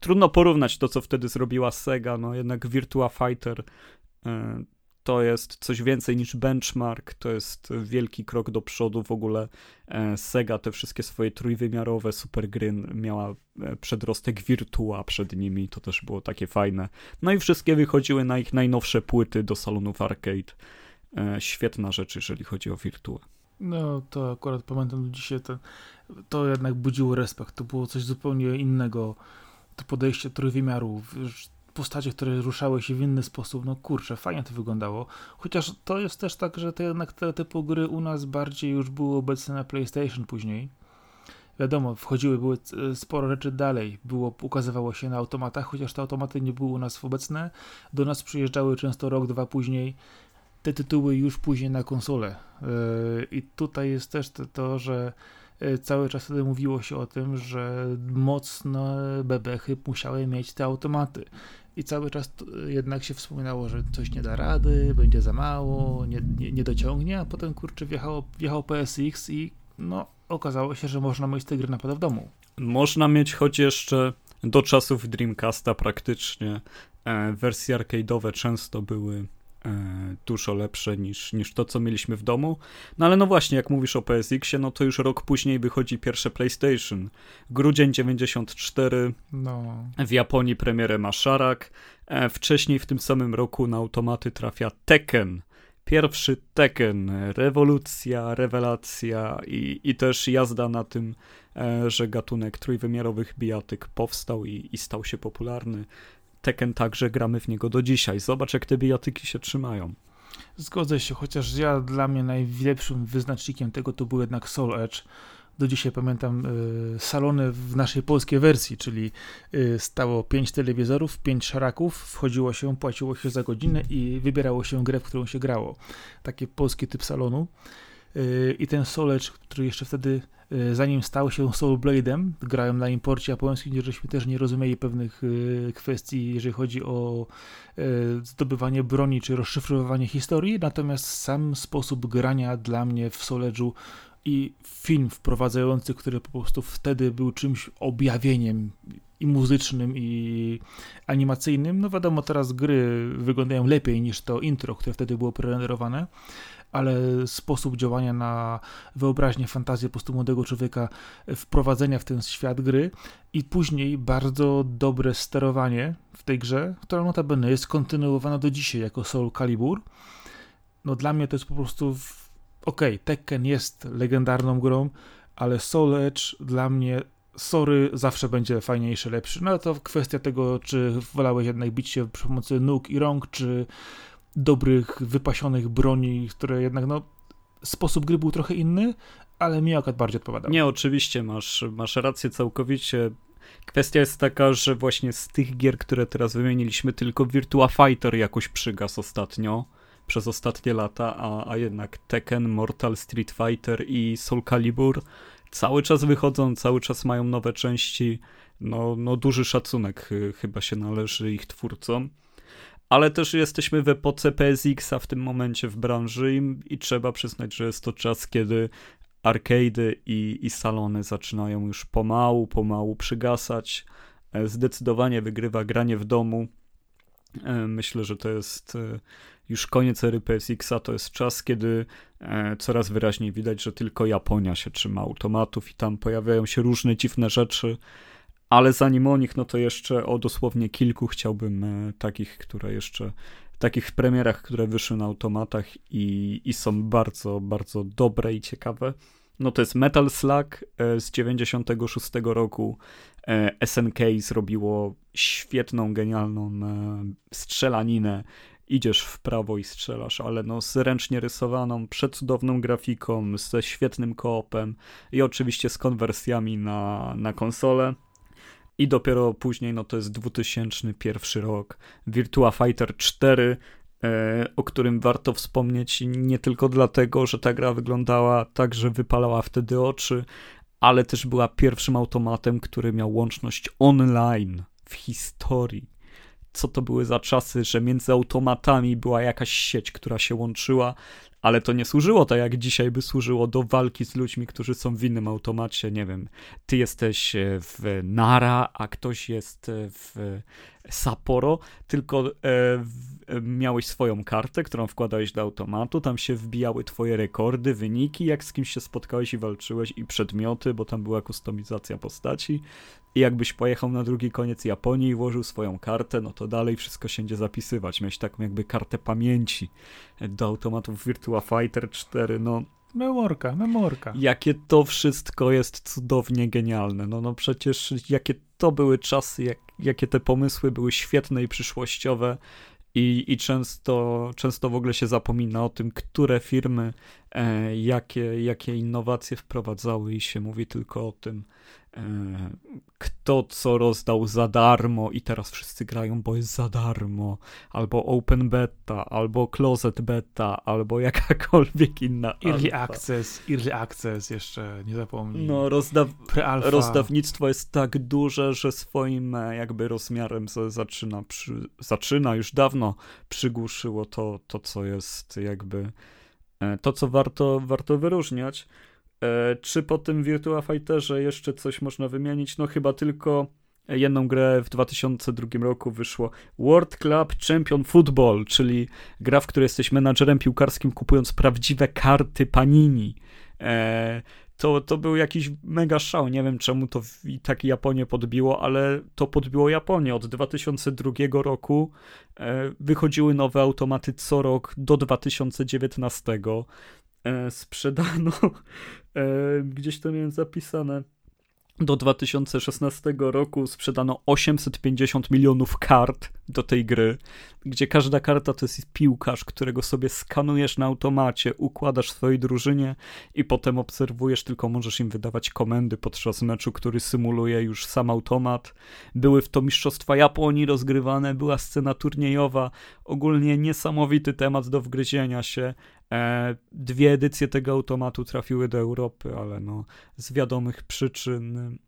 Trudno porównać to, co wtedy zrobiła Sega, no jednak Virtua Fighter e, to jest coś więcej niż benchmark, to jest wielki krok do przodu. W ogóle e, Sega te wszystkie swoje trójwymiarowe supergry miała e, przedrostek Virtua przed nimi, to też było takie fajne. No i wszystkie wychodziły na ich najnowsze płyty do salonów arcade. E, świetna rzecz, jeżeli chodzi o Virtua. No, to akurat pamiętam dzisiaj, to, to jednak budziło respekt, to było coś zupełnie innego, to podejście trójwymiaru, postacie, które ruszały się w inny sposób, no kurczę, fajnie to wyglądało. Chociaż to jest też tak, że to jednak te typu gry u nas bardziej już były obecne na PlayStation później. Wiadomo, wchodziły, były sporo rzeczy dalej, było, ukazywało się na automatach, chociaż te automaty nie były u nas obecne. Do nas przyjeżdżały często rok, dwa później te tytuły już później na konsolę. Yy, I tutaj jest też to, że yy, cały czas wtedy mówiło się o tym, że mocne bebechy musiały mieć te automaty. I cały czas jednak się wspominało, że coś nie da rady, będzie za mało, nie, nie, nie dociągnie, a potem kurczę wjechał PSX i no okazało się, że można mieć te gry naprawdę w domu. Można mieć choć jeszcze do czasów Dreamcasta praktycznie. E, wersje arcade'owe często były e, dużo lepsze niż, niż to, co mieliśmy w domu. No ale no właśnie, jak mówisz o PSX-ie, no to już rok później wychodzi pierwsze PlayStation. Grudzień 94, no. w Japonii premierę ma Sharak, e, wcześniej w tym samym roku na automaty trafia Tekken. Pierwszy Tekken, rewolucja, rewelacja i, i też jazda na tym, e, że gatunek trójwymiarowych bijatyk powstał i, i stał się popularny. Tekken także gramy w niego do dzisiaj. Zobacz, jak te bijatyki się trzymają. Zgodzę się, chociaż ja dla mnie najlepszym wyznacznikiem tego to był jednak Soul Edge. Do dzisiaj pamiętam y, salony w naszej polskiej wersji, czyli y, stało pięć telewizorów, pięć szaraków, wchodziło się, płaciło się za godzinę i wybierało się grę, w którą się grało. Taki polski typ salonu. Y, I ten Soul Edge, który jeszcze wtedy Y, zanim stał się Soul Blade'em, grałem na imporcie japońskim, gdzie żeśmy też nie rozumieli pewnych y, kwestii, jeżeli chodzi o zdobywanie broni czy rozszyfrowywanie historii, natomiast sam sposób grania dla mnie w Soul Edge'u i film wprowadzający, który po prostu wtedy był czymś objawieniem i muzycznym, i animacyjnym. No wiadomo, teraz gry wyglądają lepiej niż to intro, które wtedy było prerenderowane, ale sposób działania na wyobraźnię, fantazję po prostu młodego człowieka, wprowadzenia w ten świat gry i później bardzo dobre sterowanie w tej grze, która notabene jest kontynuowana do dzisiaj jako Soul Calibur. No dla mnie to jest po prostu ok, Tekken jest legendarną grą, ale Soul Edge dla mnie sorry, zawsze będzie fajniejszy, lepszy. No to kwestia tego, czy wolałeś jednak bić się przy pomocy nóg i rąk, czy dobrych, wypasionych broni, które jednak, no, sposób gry był trochę inny, ale mi akurat bardziej odpowiadał. Nie, oczywiście, masz, masz rację całkowicie. Kwestia jest taka, że właśnie z tych gier, które teraz wymieniliśmy, tylko Virtua Fighter jakoś przygasł ostatnio, przez ostatnie lata, a, a jednak Tekken, Mortal, Street Fighter i Soul Calibur cały czas wychodzą, cały czas mają nowe części. No, no duży szacunek y, chyba się należy ich twórcom ale też jesteśmy w epoce PSX-a w tym momencie w branży i, i trzeba przyznać, że jest to czas, kiedy arcade i, i salony zaczynają już pomału, pomału przygasać. E, zdecydowanie wygrywa granie w domu. E, myślę, że to jest e, już koniec ery PSX-a, to jest czas, kiedy coraz wyraźniej widać, że tylko Japonia się trzyma automatów i tam pojawiają się różne dziwne rzeczy, ale zanim o nich, no to jeszcze o dosłownie kilku chciałbym e, takich, które jeszcze, takich premierach, które wyszły na automatach i, i są bardzo, bardzo dobre i ciekawe. No to jest Metal Slug e, z 96 roku. E, SNK zrobiło świetną, genialną strzelaninę. Idziesz w prawo i strzelasz, ale no z ręcznie rysowaną, przecudowną grafiką, ze świetnym koopem i oczywiście z konwersjami na, na konsolę. I dopiero później, no to jest 2001 rok, Virtua Fighter 4 e, o którym warto wspomnieć nie tylko dlatego, że ta gra wyglądała tak, że wypalała wtedy oczy, ale też była pierwszym automatem, który miał łączność online w historii. Co to były za czasy, że między automatami była jakaś sieć, która się łączyła, ale to nie służyło tak, jak dzisiaj by służyło do walki z ludźmi, którzy są w innym automacie. Nie wiem, ty jesteś e, w Nara, a ktoś jest e, w Sapporo, tylko e, e, miałeś swoją kartę, którą wkładałeś do automatu, tam się wbijały twoje rekordy, wyniki, jak z kimś się spotkałeś i walczyłeś, i przedmioty, bo tam była kustomizacja postaci. I jakbyś pojechał na drugi koniec Japonii i włożył swoją kartę, no to dalej wszystko się będzie zapisywać. Miałeś taką jakby kartę pamięci do automatów Virtua Fighter 4, no Memorka, memorka. Jakie to wszystko jest cudownie genialne. No, no przecież jakie to były czasy, jak, jakie te pomysły były świetne i przyszłościowe. I, I często, często w ogóle się zapomina o tym, które firmy e, jakie, jakie innowacje wprowadzały, i się mówi tylko o tym, kto co rozdał za darmo i teraz wszyscy grają, bo jest za darmo, albo open beta, albo closet beta, albo jakakolwiek inna Early alpha. access, early access jeszcze, nie zapomnij. No, rozdaw rozdawnictwo jest tak duże, że swoim e, jakby rozmiarem zaczyna, przy, zaczyna już dawno przygłuszyło to, to co jest jakby, e, to co warto, warto wyróżniać. E, czy po tym Virtua Fighterze jeszcze coś można wymienić? No chyba tylko jedną grę w 2002 roku wyszło World Club Champion Football, czyli gra, w której jesteś menadżerem piłkarskim kupując prawdziwe karty Panini. E, to, to był jakiś mega szał. Nie wiem czemu to i tak Japonię podbiło, ale to podbiło Japonię. Od 2002 roku e, wychodziły nowe automaty co rok do 2019 e, sprzedano, [LAUGHS] e, gdzieś to miałem zapisane, do 2016 roku sprzedano 850 milionów kart do tej gry, gdzie każda karta to jest piłkarz, którego sobie skanujesz na automacie, układasz swojej drużynie i potem obserwujesz, tylko możesz im wydawać komendy podczas meczu, który symuluje już sam automat. Były w to Mistrzostwa Japonii rozgrywane, była scena turniejowa, ogólnie niesamowity temat do wgryzienia się. E, dwie edycje tego automatu trafiły do Europy, ale no, z wiadomych przyczyn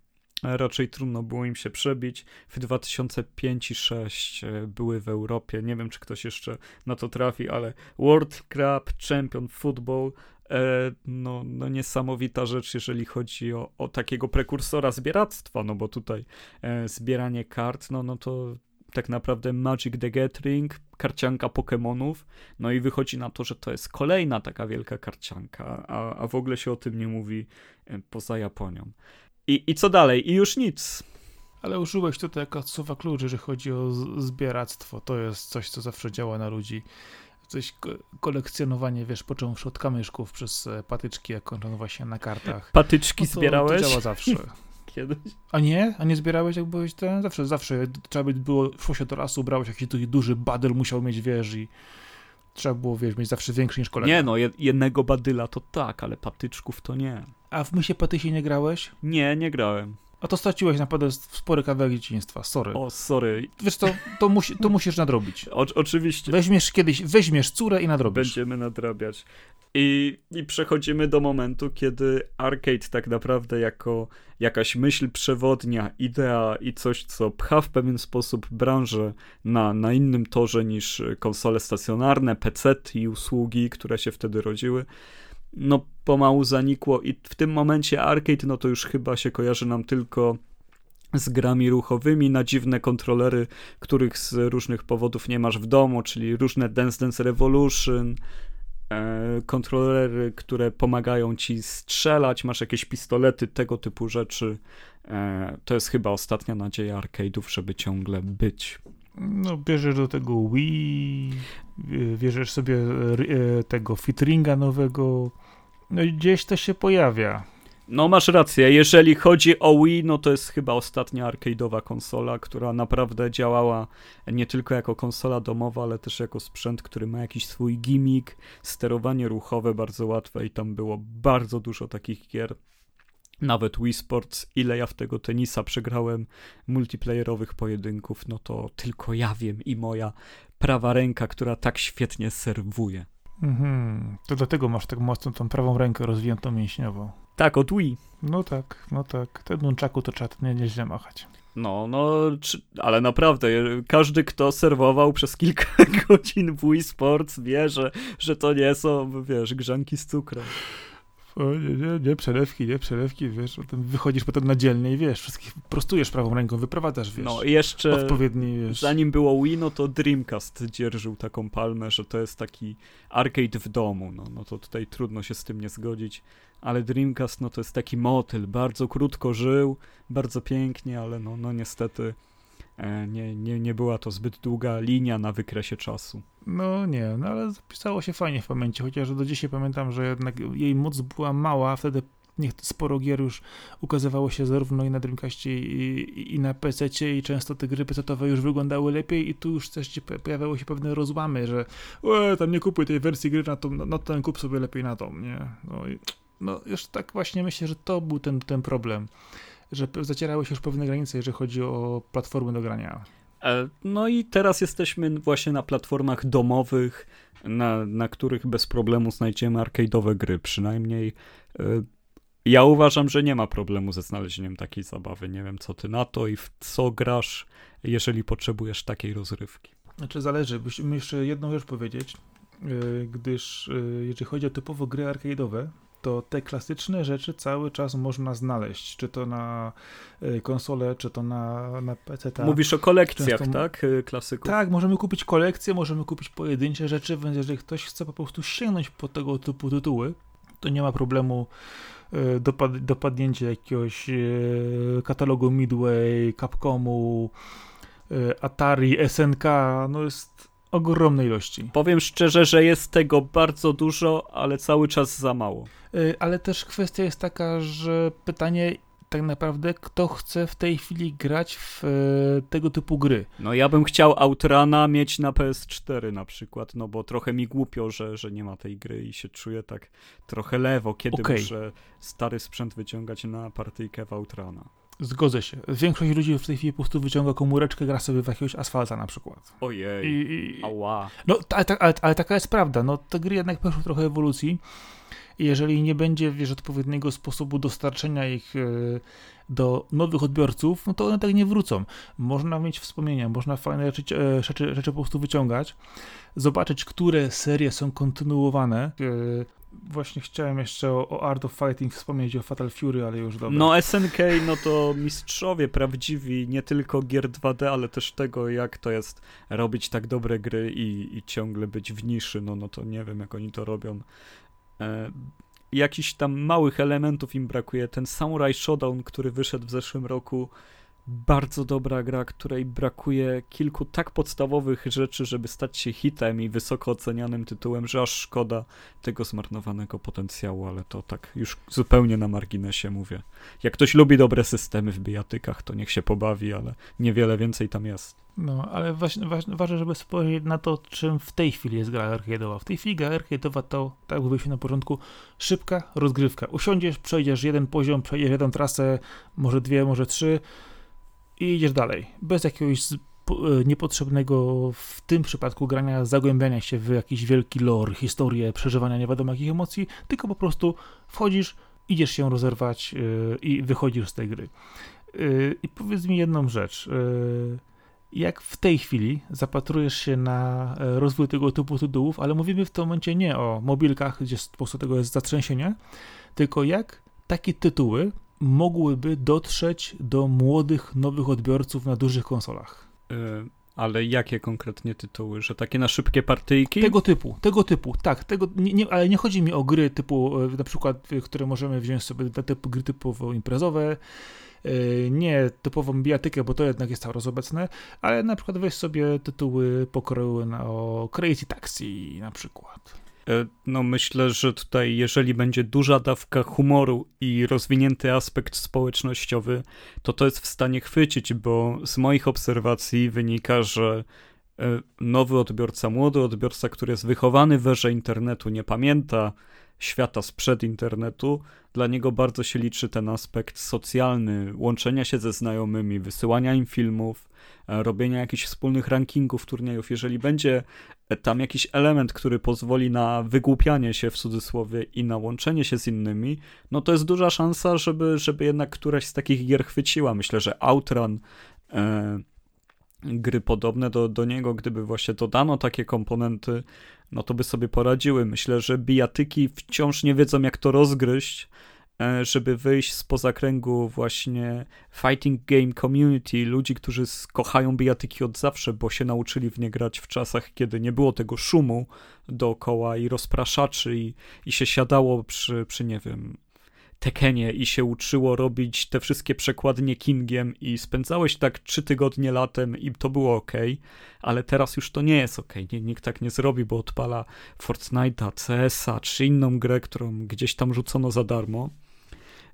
e, raczej trudno było im się przebić. W 2005 i 2006 e, były w Europie. Nie wiem, czy ktoś jeszcze na to trafi, ale World Cup Champion Football no, no niesamowita rzecz, jeżeli chodzi o, o takiego prekursora zbieractwa, no bo tutaj zbieranie kart, no, no to tak naprawdę Magic the Gathering, karcianka Pokémonów, no i wychodzi na to, że to jest kolejna taka wielka karcianka, a, a w ogóle się o tym nie mówi e, poza Japonią. I, I co dalej? I już nic. Ale użyłeś tutaj jako słowa kluczy, że chodzi o zbieractwo. To jest coś, co zawsze działa na ludzi. Coś kolekcjonowanie, wiesz, począwszy od kamyszków przez e, patyczki, jak kończą właśnie na kartach. Patyczki no zbierałeś? To działa zawsze. [LAUGHS] kiedyś. A nie? A nie zbierałeś jak byłeś ten? Zawsze, zawsze trzeba by było, szło się do lasu, brałeś jakiś taki duży badel, musiał mieć wież i trzeba było, wiesz, mieć zawsze większy niż kolega. Nie no, jednego badyla to tak, ale patyczków to nie. A w Mysie Patysie nie grałeś? Nie, nie grałem. A to straciłeś naprawdę spory kawałek dzieciństwa, sorry. O, sorry. Wiesz to, to, musi, to musisz nadrobić. O, oczywiście. Weźmiesz kiedyś, weźmiesz córę i nadrobisz. Będziemy nadrabiać. I, I przechodzimy do momentu, kiedy arcade tak naprawdę jako jakaś myśl przewodnia, idea i coś, co pcha w pewien sposób branżę na, na innym torze niż konsole stacjonarne, PC i usługi, które się wtedy rodziły, no pomału zanikło i w tym momencie arcade, no to już chyba się kojarzy nam tylko z grami ruchowymi na dziwne kontrolery, których z różnych powodów nie masz w domu, czyli różne Dance Dance Revolution, e, kontrolery, które pomagają ci strzelać, masz jakieś pistolety, tego typu rzeczy. E, to jest chyba ostatnia nadzieja arcade'ów, żeby ciągle być. No, bierzesz do tego Wii, bierzesz sobie e, tego Fitringa nowego, no i gdzieś to się pojawia. No masz rację, jeżeli chodzi o Wii, no to jest chyba ostatnia arcade'owa konsola, która naprawdę działała nie tylko jako konsola domowa, ale też jako sprzęt, który ma jakiś swój gimmick, sterowanie ruchowe bardzo łatwe i tam było bardzo dużo takich gier, nawet Wii Sports, ile ja w tego tenisa przegrałem multiplayerowych pojedynków, no to tylko ja wiem i moja prawa ręka, która tak świetnie serwuje. Mhm. To dlatego masz tak mocno tą prawą rękę rozwiniętą mięśniowo. Tak, od Wii. No tak, no tak. Ten nunchaku to trzeba nie, nieźle machać. No, no, czy, ale naprawdę, każdy, kto serwował przez kilka [LAUGHS] godzin w Wii Sports wie, że, że to nie są, wiesz, grzanki z cukrem. O, nie, nie, nie, przelewki, nie, przelewki, wiesz, potem wychodzisz potem na dzielnie i wiesz, wszystkich prostujesz prawą ręką, wyprowadzasz, wiesz, No i jeszcze, odpowiedni, wiesz. zanim było Wii, no to Dreamcast dzierżył taką palmę, że to jest taki arcade w domu, no, no to tutaj trudno się z tym nie zgodzić, ale Dreamcast, no to jest taki motyl, bardzo krótko żył, bardzo pięknie, ale no, no niestety nie, nie, nie była to zbyt długa linia na wykresie czasu. No nie, no ale zapisało się fajnie w pamięci, chociaż do dzisiaj pamiętam, że jednak jej moc była mała, wtedy niech sporo gier już ukazywało się zarówno i na Dreamcastie i, i na PC i często te gry PC-owe już wyglądały lepiej i tu już też pojawiały się pewne rozłamy, że e, tam nie kupuj tej wersji gry na tą, no, no ten kup sobie lepiej na tą, nie? No, i, no już tak właśnie myślę, że to był ten, ten problem, że zacierały się już pewne granice, jeżeli chodzi o platformy do grania. E, no i teraz jesteśmy właśnie na platformach domowych, na, na których bez problemu znajdziemy arcade'owe gry. Przynajmniej e, ja uważam, że nie ma problemu ze znalezieniem takiej zabawy. Nie wiem, co ty na to i w co grasz, jeżeli potrzebujesz takiej rozrywki. Znaczy zależy, musimy jeszcze jedną rzecz powiedzieć, e, gdyż jeżeli chodzi o typowo gry arcade'owe, to te klasyczne rzeczy cały czas można znaleźć, czy to na y, konsolę, czy to na, na PC. Mówisz o kolekcjach, Często... tak? Y, klasyków. Tak, możemy kupić kolekcję, możemy kupić pojedyncze rzeczy, więc jeżeli ktoś chce po prostu sięgnąć po tego typu tytuły, to nie ma problemu y, dopad dopadnięcia jakiegoś katalogu Midway, Capcomu, Atari, SNK, no jest ogromnej ilości. Powiem szczerze, że jest tego bardzo dużo, ale cały czas za mało. Y, ale też kwestia jest taka, że pytanie tak naprawdę, kto chce w tej chwili grać w y, tego typu gry. No ja bym chciał Outrana mieć na PS4 na przykład, no bo trochę mi głupio, że, że nie ma tej gry i się czuję tak trochę lewo, kiedy okay. muszę stary sprzęt wyciągać na partyjkę w Outrana. Zgodzę się. Większość ludzi w tej chwili po prostu wyciąga komóreczkę, gra sobie w jakiegoś asfalta na przykład. Ojej, I, i, ała. No, ale, ale, ale, taka jest prawda. No, te gry jednak przeszły trochę ewolucji i jeżeli nie będzie, wiesz, odpowiedniego sposobu dostarczenia ich e, do nowych odbiorców, no to one tak nie wrócą. Można mieć wspomnienia, można fajne rzeczy, e, rzeczy, rzeczy po prostu wyciągać, zobaczyć, które serie są kontynuowane, e, Właśnie chciałem jeszcze o, o, Art of Fighting wspomnieć o Fatal Fury, ale już dobra. No SNK, no to mistrzowie prawdziwi, nie tylko gier 2D, ale też tego, jak to jest robić tak dobre gry i, i ciągle być w niszy, no, no to nie wiem, jak oni to robią. E, jakichś tam małych elementów im brakuje. Ten Samurai Showdown, który wyszedł w zeszłym roku, bardzo dobra gra, której brakuje kilku tak podstawowych rzeczy, żeby stać się hitem i wysoko ocenianym tytułem, że aż szkoda tego zmarnowanego potencjału, ale to tak już zupełnie na marginesie mówię. Jak ktoś lubi dobre systemy w bijatykach, to niech się pobawi, ale niewiele więcej tam jest. No, ale właśnie, ważne, ważne, żeby spojrzeć na to, czym w tej chwili jest gra arcade'owa. W tej chwili gra arcade'owa to, tak jak mówiliśmy na początku, szybka rozgrywka. Usiądziesz, przejdziesz jeden poziom, przejdziesz jedną trasę, może dwie, może trzy, i idziesz dalej. Bez jakiegoś e, niepotrzebnego w tym przypadku grania, zagłębiania się w jakiś wielki lore, historię, przeżywania nie wiadomo jakich emocji, tylko po prostu wchodzisz, idziesz się rozerwać yy, i wychodzisz z tej gry. Yy, I powiedz mi jedną rzecz. Jak w tej chwili zapatrujesz się na rozwój tego typu tytułów, ale mówimy w tym momencie nie o mobilkach, gdzie po prostu tego jest zatrzęsienie, tylko jak takie tytuły mogłyby dotrzeć do młodych, nowych odbiorców na dużych konsolach. Yy, ale jakie konkretnie tytuły? Że takie na szybkie partyjki? Tego typu, tego typu, tak. Tego, nie, nie, ale nie chodzi mi o gry typu, e, na przykład, które możemy wziąć sobie, te typu, gry typowo imprezowe, nie typową bijatykę, bo to jednak jest coraz obecne, ale na przykład weź sobie tytuły pokroju na, o Crazy Taxi na przykład. E, no myślę, że tutaj jeżeli będzie duża dawka humoru i rozwinięty aspekt społecznościowy, to to jest w stanie chwycić, bo z moich obserwacji wynika, że e, nowy odbiorca, młody odbiorca, który jest wychowany w erze internetu, nie pamięta świata sprzed internetu, dla niego bardzo się liczy ten aspekt socjalny, łączenia się ze znajomymi, wysyłania im filmów, e, robienia jakichś wspólnych rankingów turniejów. Jeżeli będzie tam jakiś element, który pozwoli na wygłupianie się w cudzysłowie i na łączenie się z innymi, no to jest duża szansa, żeby, żeby jednak któraś z takich gier chwyciła. Myślę, że Outrun e, gry podobne do, do niego, gdyby właśnie dodano takie komponenty, no to by sobie poradziły. Myślę, że bijatyki wciąż nie wiedzą, jak to rozgryźć, e, żeby wyjść spoza kręgu właśnie fighting game community, ludzi, którzy kochają bijatyki od zawsze, bo się nauczyli w nie grać w czasach, kiedy nie było tego szumu dookoła i rozpraszaczy i, i się siadało przy, przy nie wiem, Tekenie i się uczyło robić te wszystkie przekładnie Kingiem i spędzałeś tak trzy tygodnie latem i to było ok, ale teraz już to nie jest ok. Nikt tak nie zrobi, bo odpala Fortnite'a, CS-a czy inną grę, którą gdzieś tam rzucono za darmo.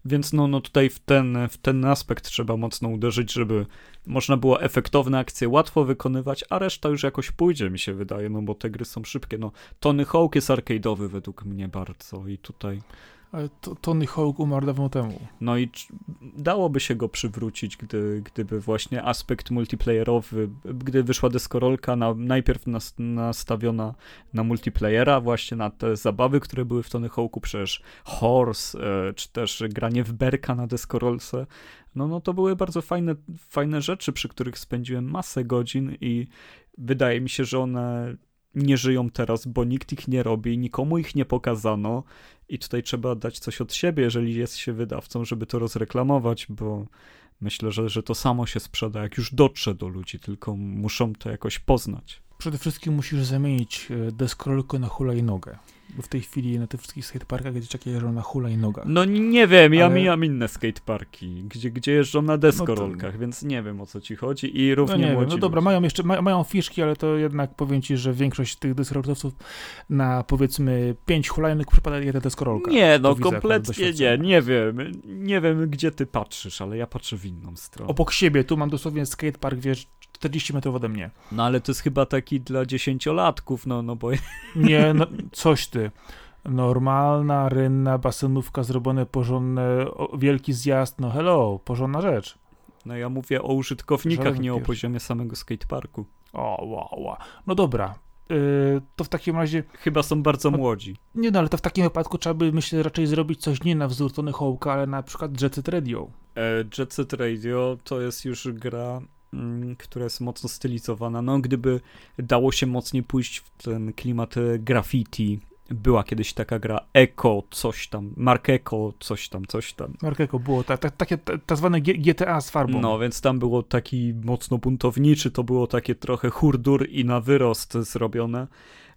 Więc no, no tutaj w ten, w ten aspekt trzeba mocno uderzyć, żeby można było efektowne akcje łatwo wykonywać, a reszta już jakoś pójdzie, mi się wydaje, no bo te gry są szybkie. No, Tony Hawk jest arcade'owy według mnie bardzo i tutaj to, Tony Hawk umarł dawno temu. No i dałoby się go przywrócić, gdy, gdyby właśnie aspekt multiplayerowy, gdy wyszła deskorolka na, najpierw nas, nastawiona na multiplayera, właśnie na te zabawy, które były w Tony Hawku, przecież Horse, e, czy też granie w Berka na deskorolce, no, no to były bardzo fajne, fajne rzeczy, przy których spędziłem masę godzin i wydaje mi się, że one nie żyją teraz, bo nikt ich nie robi, nikomu ich nie pokazano i tutaj trzeba dać coś od siebie, jeżeli jest się wydawcą, żeby to rozreklamować, bo myślę, że, że to samo się sprzeda, jak już dotrze do ludzi, tylko muszą to jakoś poznać. Przede wszystkim musisz zamienić e, deskorolkę na hulajnogę. Bo w tej chwili na tych wszystkich skateparkach gdzie takie jeżdżą na hulajnogach. No nie wiem, ja Ale... mijam inne skateparki, gdzie, gdzie jeżdżą na deskorolkach, no to... więc nie wiem o co ci chodzi i równie no nie wiem, No dobra, mają jeszcze, ma, mają fiszki, ale to jednak powiem ci, że większość tych deskorolkowców na powiedzmy pięć hulajnek przypada jedna deskorolka. Nie, no kompletnie nie, nie wiem, nie wiem gdzie ty patrzysz, ale ja patrzę w inną stronę. Obok siebie, tu mam dosłownie skatepark, wiesz, 40 metrów ode mnie. No ale to jest chyba taki dla dziesięciolatków, no, no bo... [LAUGHS] Nie, no, coś ty. Normalna, rynna basenówka, zrobione porządne, wielki zjazd, no hello, porządna rzecz. No ja mówię o użytkownikach, nie o poziomie samego skateparku. O, wow, wow. No dobra, Yy, to w takim razie... Chyba są bardzo młodzi. Nie no, ale to w takim wypadku trzeba by, myślę, raczej zrobić coś nie na wzór Tony Hawk'a, ale na przykład Jet Set Radio. E, Jet Set Radio to jest już gra która jest mocno stylizowana. No, gdyby dało się mocniej pójść w ten klimat e, graffiti, była kiedyś taka gra Eco, coś tam, Mark Eco, coś tam, coś tam. Mark Eco było, ta, ta, takie tak zwane GTA z farbą. No, więc tam było taki mocno buntowniczy, to było takie trochę hurdur i na wyrost zrobione.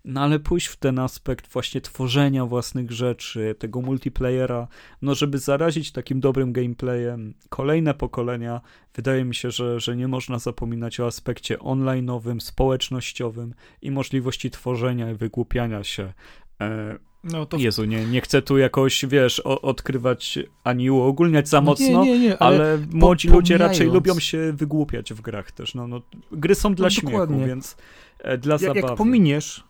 No ale pójść w ten aspekt właśnie tworzenia własnych rzeczy, tego multiplayera, no żeby zarazić takim dobrym gameplayem kolejne pokolenia, wydaje mi się, że, że nie można zapominać o aspekcie online'owym, społecznościowym i możliwości tworzenia i wygłupiania się. E, no to... Jezu, nie, nie chcę tu jakoś, wiesz, o, odkrywać ani uogólniać za mocno, no nie, nie, nie, ale, ale młodzi ludzie raczej lubią się wygłupiać w grach też. No, no, gry są dla no, śmiechu, dokładnie. więc e, dla jak, zabawy. Jak pominiesz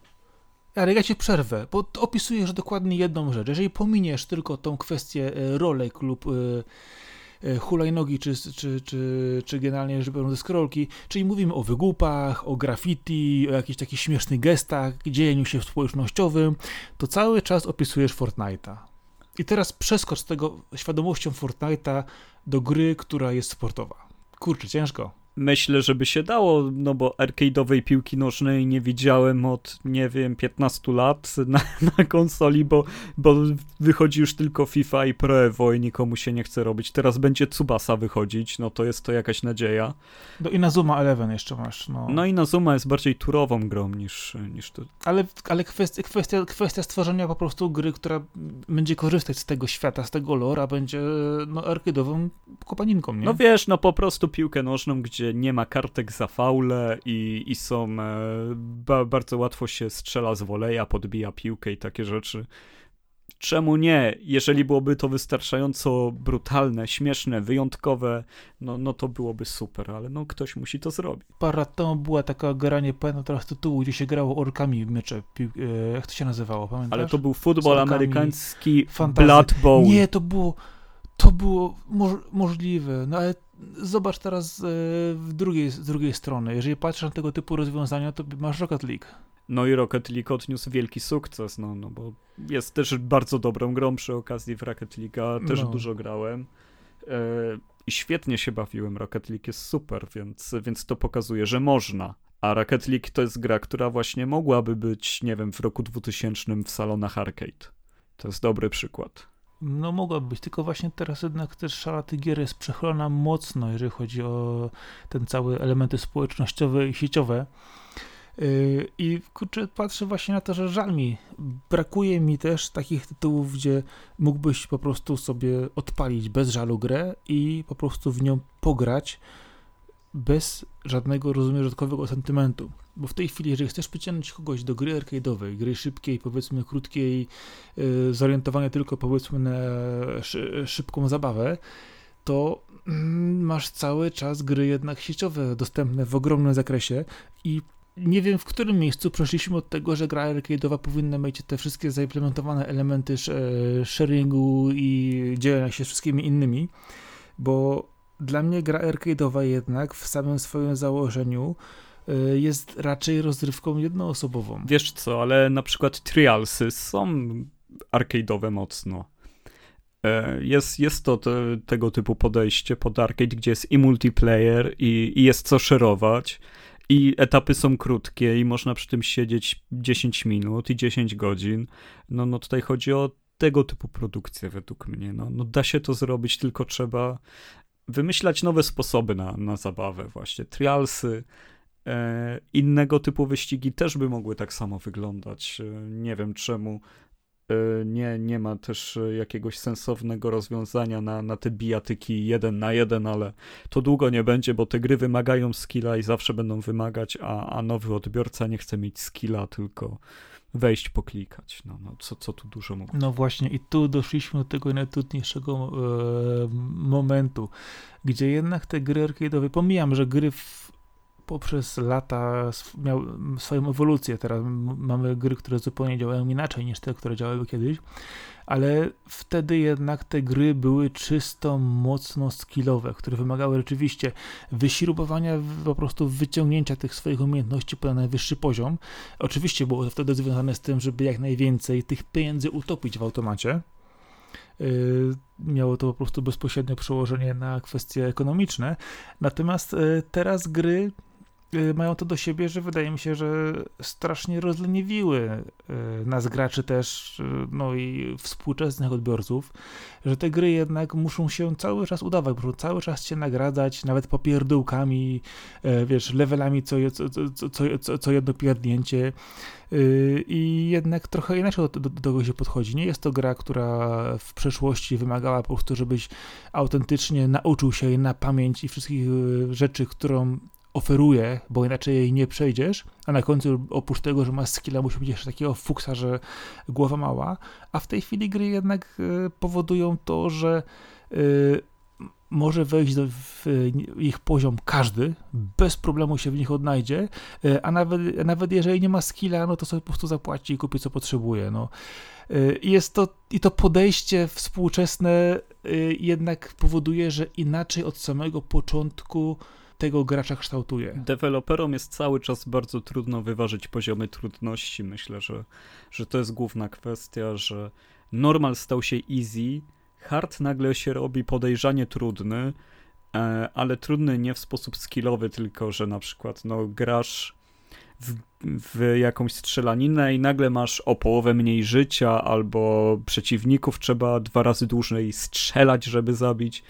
ale ja cię przerwę, bo opisujesz dokładnie jedną rzecz. Jeżeli pominiesz tylko tą kwestię e, rolek lub e, e, hulajnogi, czy, czy, czy, czy generalnie rzecz biorąc czyli mówimy o wygłupach, o graffiti, o jakichś takich śmiesznych gestach, dziejeniu się społecznościowym, to cały czas opisujesz Fortnite'a. I teraz przeskocz z tego świadomością Fortnite'a do gry, która jest sportowa. Kurczę, ciężko myślę, żeby się dało, no bo arcade'owej piłki nożnej nie widziałem od, nie wiem, 15 lat na, [LAUGHS] na konsoli, bo, bo wychodzi już tylko FIFA i Pro Evo i nikomu się nie chce robić. Teraz będzie Tsubasa wychodzić, no to jest to jakaś nadzieja. No i na Zuma Eleven jeszcze masz, no. No i na Zuma jest bardziej turową grą niż, niż to. Ale, ale kwestia, kwestia, kwestia stworzenia po prostu gry, która będzie korzystać z tego świata, z tego lora, będzie no arcade'ową kopaninką, nie? No wiesz, no po prostu piłkę nożną, gdzie nie ma kartek za faule i, i są e, ba, bardzo łatwo się strzela z woleja, podbija piłkę i takie rzeczy. czemu nie? Jeżeli byłoby to wystarczająco brutalne, śmieszne, wyjątkowe, no, no to byłoby super, ale no ktoś musi to zrobić. Parę lat temu była taka gra, nie pamiętam teraz tytułu, gdzie się grało orkami w mecze. E, jak to się nazywało, pamiętasz? Ale to był futbol amerykański Blood Bowl. Nie, to było, to było moż, możliwe, no ale zobacz teraz e, w drugiej, z drugiej strony. Jeżeli patrzysz na tego typu rozwiązania, to masz Rocket League no i Rocket League odniósł wielki sukces, no, no bo jest też bardzo dobrą grą przy okazji w Rocket League, też no. dużo grałem. E, I świetnie się bawiłem, Rocket League jest super, więc, więc to pokazuje, że można. A Rocket League to jest gra, która właśnie mogłaby być, nie wiem, w roku 2000 w salonach arcade. To jest dobry przykład. No mogłaby być, tylko właśnie teraz jednak też szala tych gier jest przechylona mocno, jeżeli chodzi o ten cały elementy społecznościowe i sieciowe. Yy, I kurczę, patrzę właśnie na to, że żal mi. Brakuje mi też takich tytułów, gdzie mógłbyś po prostu sobie odpalić bez żalu grę i po prostu w nią pograć bez żadnego, rozumiem, dodatkowego sentymentu. Bo w tej chwili, jeżeli chcesz przyciągnąć kogoś do gry arcade'owej, gry szybkiej, powiedzmy krótkiej, yy, zorientowania tylko powiedzmy na szybką zabawę, to mm, masz cały czas gry jednak sieciowe dostępne w ogromnym zakresie i nie wiem w którym miejscu przeszliśmy od tego, że gra arcade'owa powinna mieć te wszystkie zaimplementowane elementy sharingu i dzielenia się z wszystkimi innymi, bo dla mnie gra arcade'owa jednak w samym swoim założeniu e, jest raczej rozrywką jednoosobową. Wiesz co, ale na przykład trialsy są arcade'owe mocno. E, jest, jest to te, tego typu podejście pod arcade, gdzie jest i multiplayer, i, i jest co szerować i etapy są krótkie i można przy tym siedzieć 10 minut i 10 godzin. No, no tutaj chodzi o tego typu produkcję według mnie. No, no da się to zrobić, tylko trzeba wymyślać nowe sposoby na, na zabawę właśnie. Trialsy, e, innego typu wyścigi też by mogły tak samo wyglądać. E, nie wiem czemu E, nie, nie ma też jakiegoś sensownego rozwiązania na, na te bijatyki jeden na jeden, ale to długo nie będzie, bo te gry wymagają skilla i zawsze będą wymagać, a, a nowy odbiorca nie chce mieć skilla, tylko wejść, poklikać. No, no co, co tu dużo mówić. No właśnie i tu doszliśmy do tego najtrudniejszego e, momentu, gdzie jednak te gry arcade'owe, pomijam, że gry w poprzez lata miał swoją ewolucję. Teraz mamy gry, które zupełnie działają inaczej niż te, które działały kiedyś, ale wtedy jednak te gry były czysto mocno skillowe, które wymagały rzeczywiście wyśrubowania, po prostu wyciągnięcia tych swoich umiejętności po najwyższy poziom. Oczywiście było to wtedy związane z tym, żeby jak najwięcej tych pieniędzy utopić w automacie, y, miało to po prostu bezpośrednie przełożenie na kwestie ekonomiczne. Natomiast y, teraz gry mają to do siebie, że wydaje mi się, że strasznie rozleniwiły y, nas graczy też, y, no i współczesnych odbiorców, że te gry jednak muszą się cały czas udawać, muszą cały czas się nagradzać, nawet popierdółkami, wiesz, levelami co, co, co, co, co jedno pierdnięcie i jednak trochę inaczej do, do, do tego się podchodzi. Nie jest to gra, która w przeszłości wymagała po prostu, żebyś autentycznie nauczył się jej na pamięć i wszystkich rzeczy, którą oferuje, bo inaczej jej nie przejdziesz, a na końcu oprócz tego, że masz skilla, musi być jeszcze takiego fuksa, że głowa mała, a w tej chwili gry jednak e, powodują to, że e, może wejść do, w ich poziom każdy, bez problemu się w nich odnajdzie, e, a nawet, nawet jeżeli nie ma skilla, no to sobie po prostu zapłaci i kupi co potrzebuje. No. Jest to, i to podejście współczesne jednak powoduje, że inaczej od samego początku tego gracza kształtuje. Deweloperom jest cały czas bardzo trudno wyważyć poziomy trudności. Myślę, że, że to jest główna kwestia, że normal stał się easy, hard nagle się robi podejrzanie trudny, e, ale trudny nie w sposób skillowy, tylko że na przykład no, grasz w, w, jakąś strzelaninę i nagle masz o połowę mniej życia, albo przeciwników trzeba dwa razy dłużej strzelać, żeby zabić.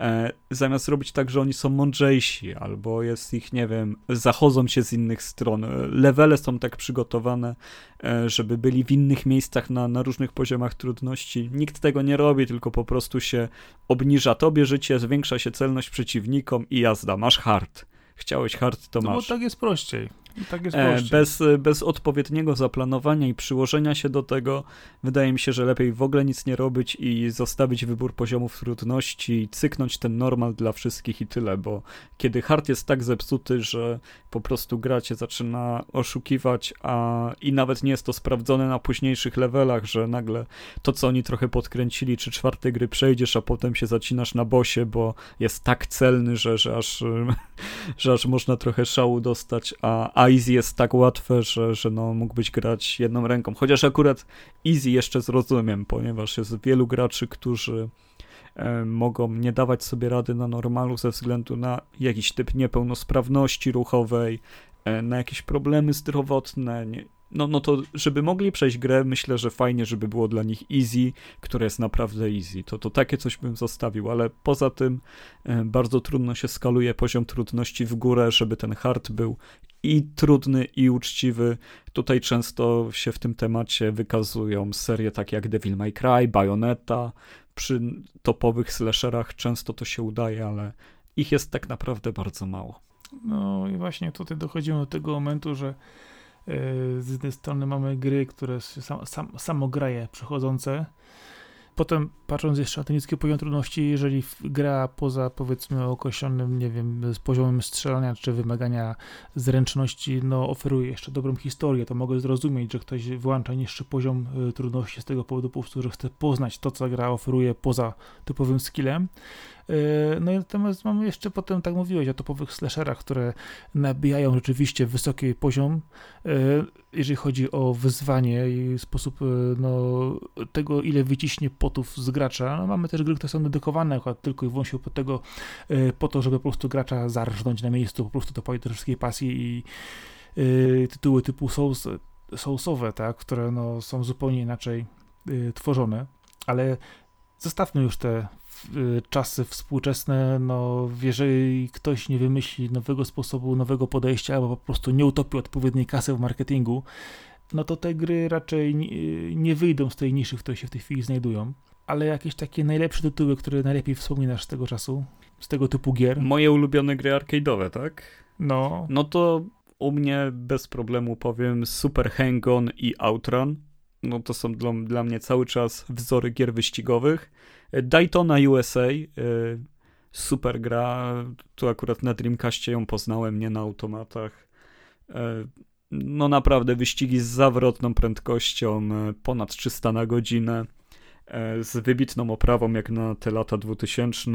E, zamiast robić tak, że oni są mądrzejsi, albo jest ich, nie wiem, zachodzą się z innych stron. Levele są tak przygotowane, e, żeby byli w innych miejscach na, na różnych poziomach trudności. Nikt tego nie robi, tylko po prostu się obniża tobie życie, zwiększa się celność przeciwnikom i jazda, masz hard. Chciałeś hard, to no masz. No bo tak jest prościej. Tak jest e, bez, bez odpowiedniego zaplanowania i przyłożenia się do tego, wydaje mi się, że lepiej w ogóle nic nie robić i zostawić wybór poziomów trudności, cyknąć ten normal dla wszystkich i tyle, bo kiedy hard jest tak zepsuty, że po prostu gra cię zaczyna oszukiwać, a i nawet nie jest to sprawdzone na późniejszych levelach, że nagle to, co oni trochę podkręcili, czy czwarte gry przejdziesz, a potem się zacinasz na bosie, bo jest tak celny, że, że, aż, [LAUGHS] że aż można trochę szału dostać, a Easy jest tak łatwe, że, że no, mógłbyś grać jedną ręką. Chociaż akurat Easy jeszcze zrozumiem, ponieważ jest wielu graczy, którzy e, mogą nie dawać sobie rady na normalu ze względu na jakiś typ niepełnosprawności ruchowej, e, na jakieś problemy zdrowotne, no, no to żeby mogli przejść grę, myślę, że fajnie, żeby było dla nich easy, które jest naprawdę easy. To, to takie coś bym zostawił, ale poza tym e, bardzo trudno się skaluje poziom trudności w górę, żeby ten hard był i trudny, i uczciwy. Tutaj często się w tym temacie wykazują serie takie jak Devil May Cry, Bayonetta. Przy topowych slasherach często to się udaje, ale ich jest tak naprawdę bardzo mało. No i właśnie tutaj dochodzimy do tego momentu, że z jednej strony mamy gry, które sam, sam, samograje przechodzące, Potem patrząc jeszcze na ten niski poziom trudności, jeżeli gra poza powiedzmy określonym, nie wiem, poziomem strzelania czy wymagania zręczności, no oferuje jeszcze dobrą historię, to mogę zrozumieć, że ktoś włącza niższy poziom y, trudności z tego powodu po prostu, że chce poznać to, co gra oferuje poza typowym skillem. E, no i natomiast mamy jeszcze potem, tak mówiłeś, o topowych slasherach, które nabijają rzeczywiście wysoki poziom, e, jeżeli chodzi o wyzwanie i sposób e, no, tego, ile wyciśnie potów z gracza. No, mamy też gry, które są dedykowane akurat tylko i wyłącznie po tego, po to, żeby po prostu gracza zarżnąć na miejscu, po prostu do wszystkiej pasji i tytuły typu Souls, Soulsowe, tak, które no, są zupełnie inaczej tworzone, ale zostawmy już te czasy współczesne, no jeżeli ktoś nie wymyśli nowego sposobu, nowego podejścia, albo po prostu nie utopi odpowiedniej kasy w marketingu, no to te gry raczej nie wyjdą z tej niszy, w której się w tej chwili znajdują. Ale jakieś takie najlepsze tytuły, które najlepiej wspominasz z tego czasu, z tego typu gier? Moje ulubione gry arcade'owe, tak? No. No to u mnie bez problemu powiem Super Hang-On i Outrun. No to są dla, dla mnie cały czas wzory gier wyścigowych. Daytona USA, y, super gra, tu akurat na Dreamcastie ją poznałem, nie na automatach. Y, no naprawdę wyścigi z zawrotną prędkością, ponad 300 na godzinę, z wybitną oprawą jak na te lata 2000.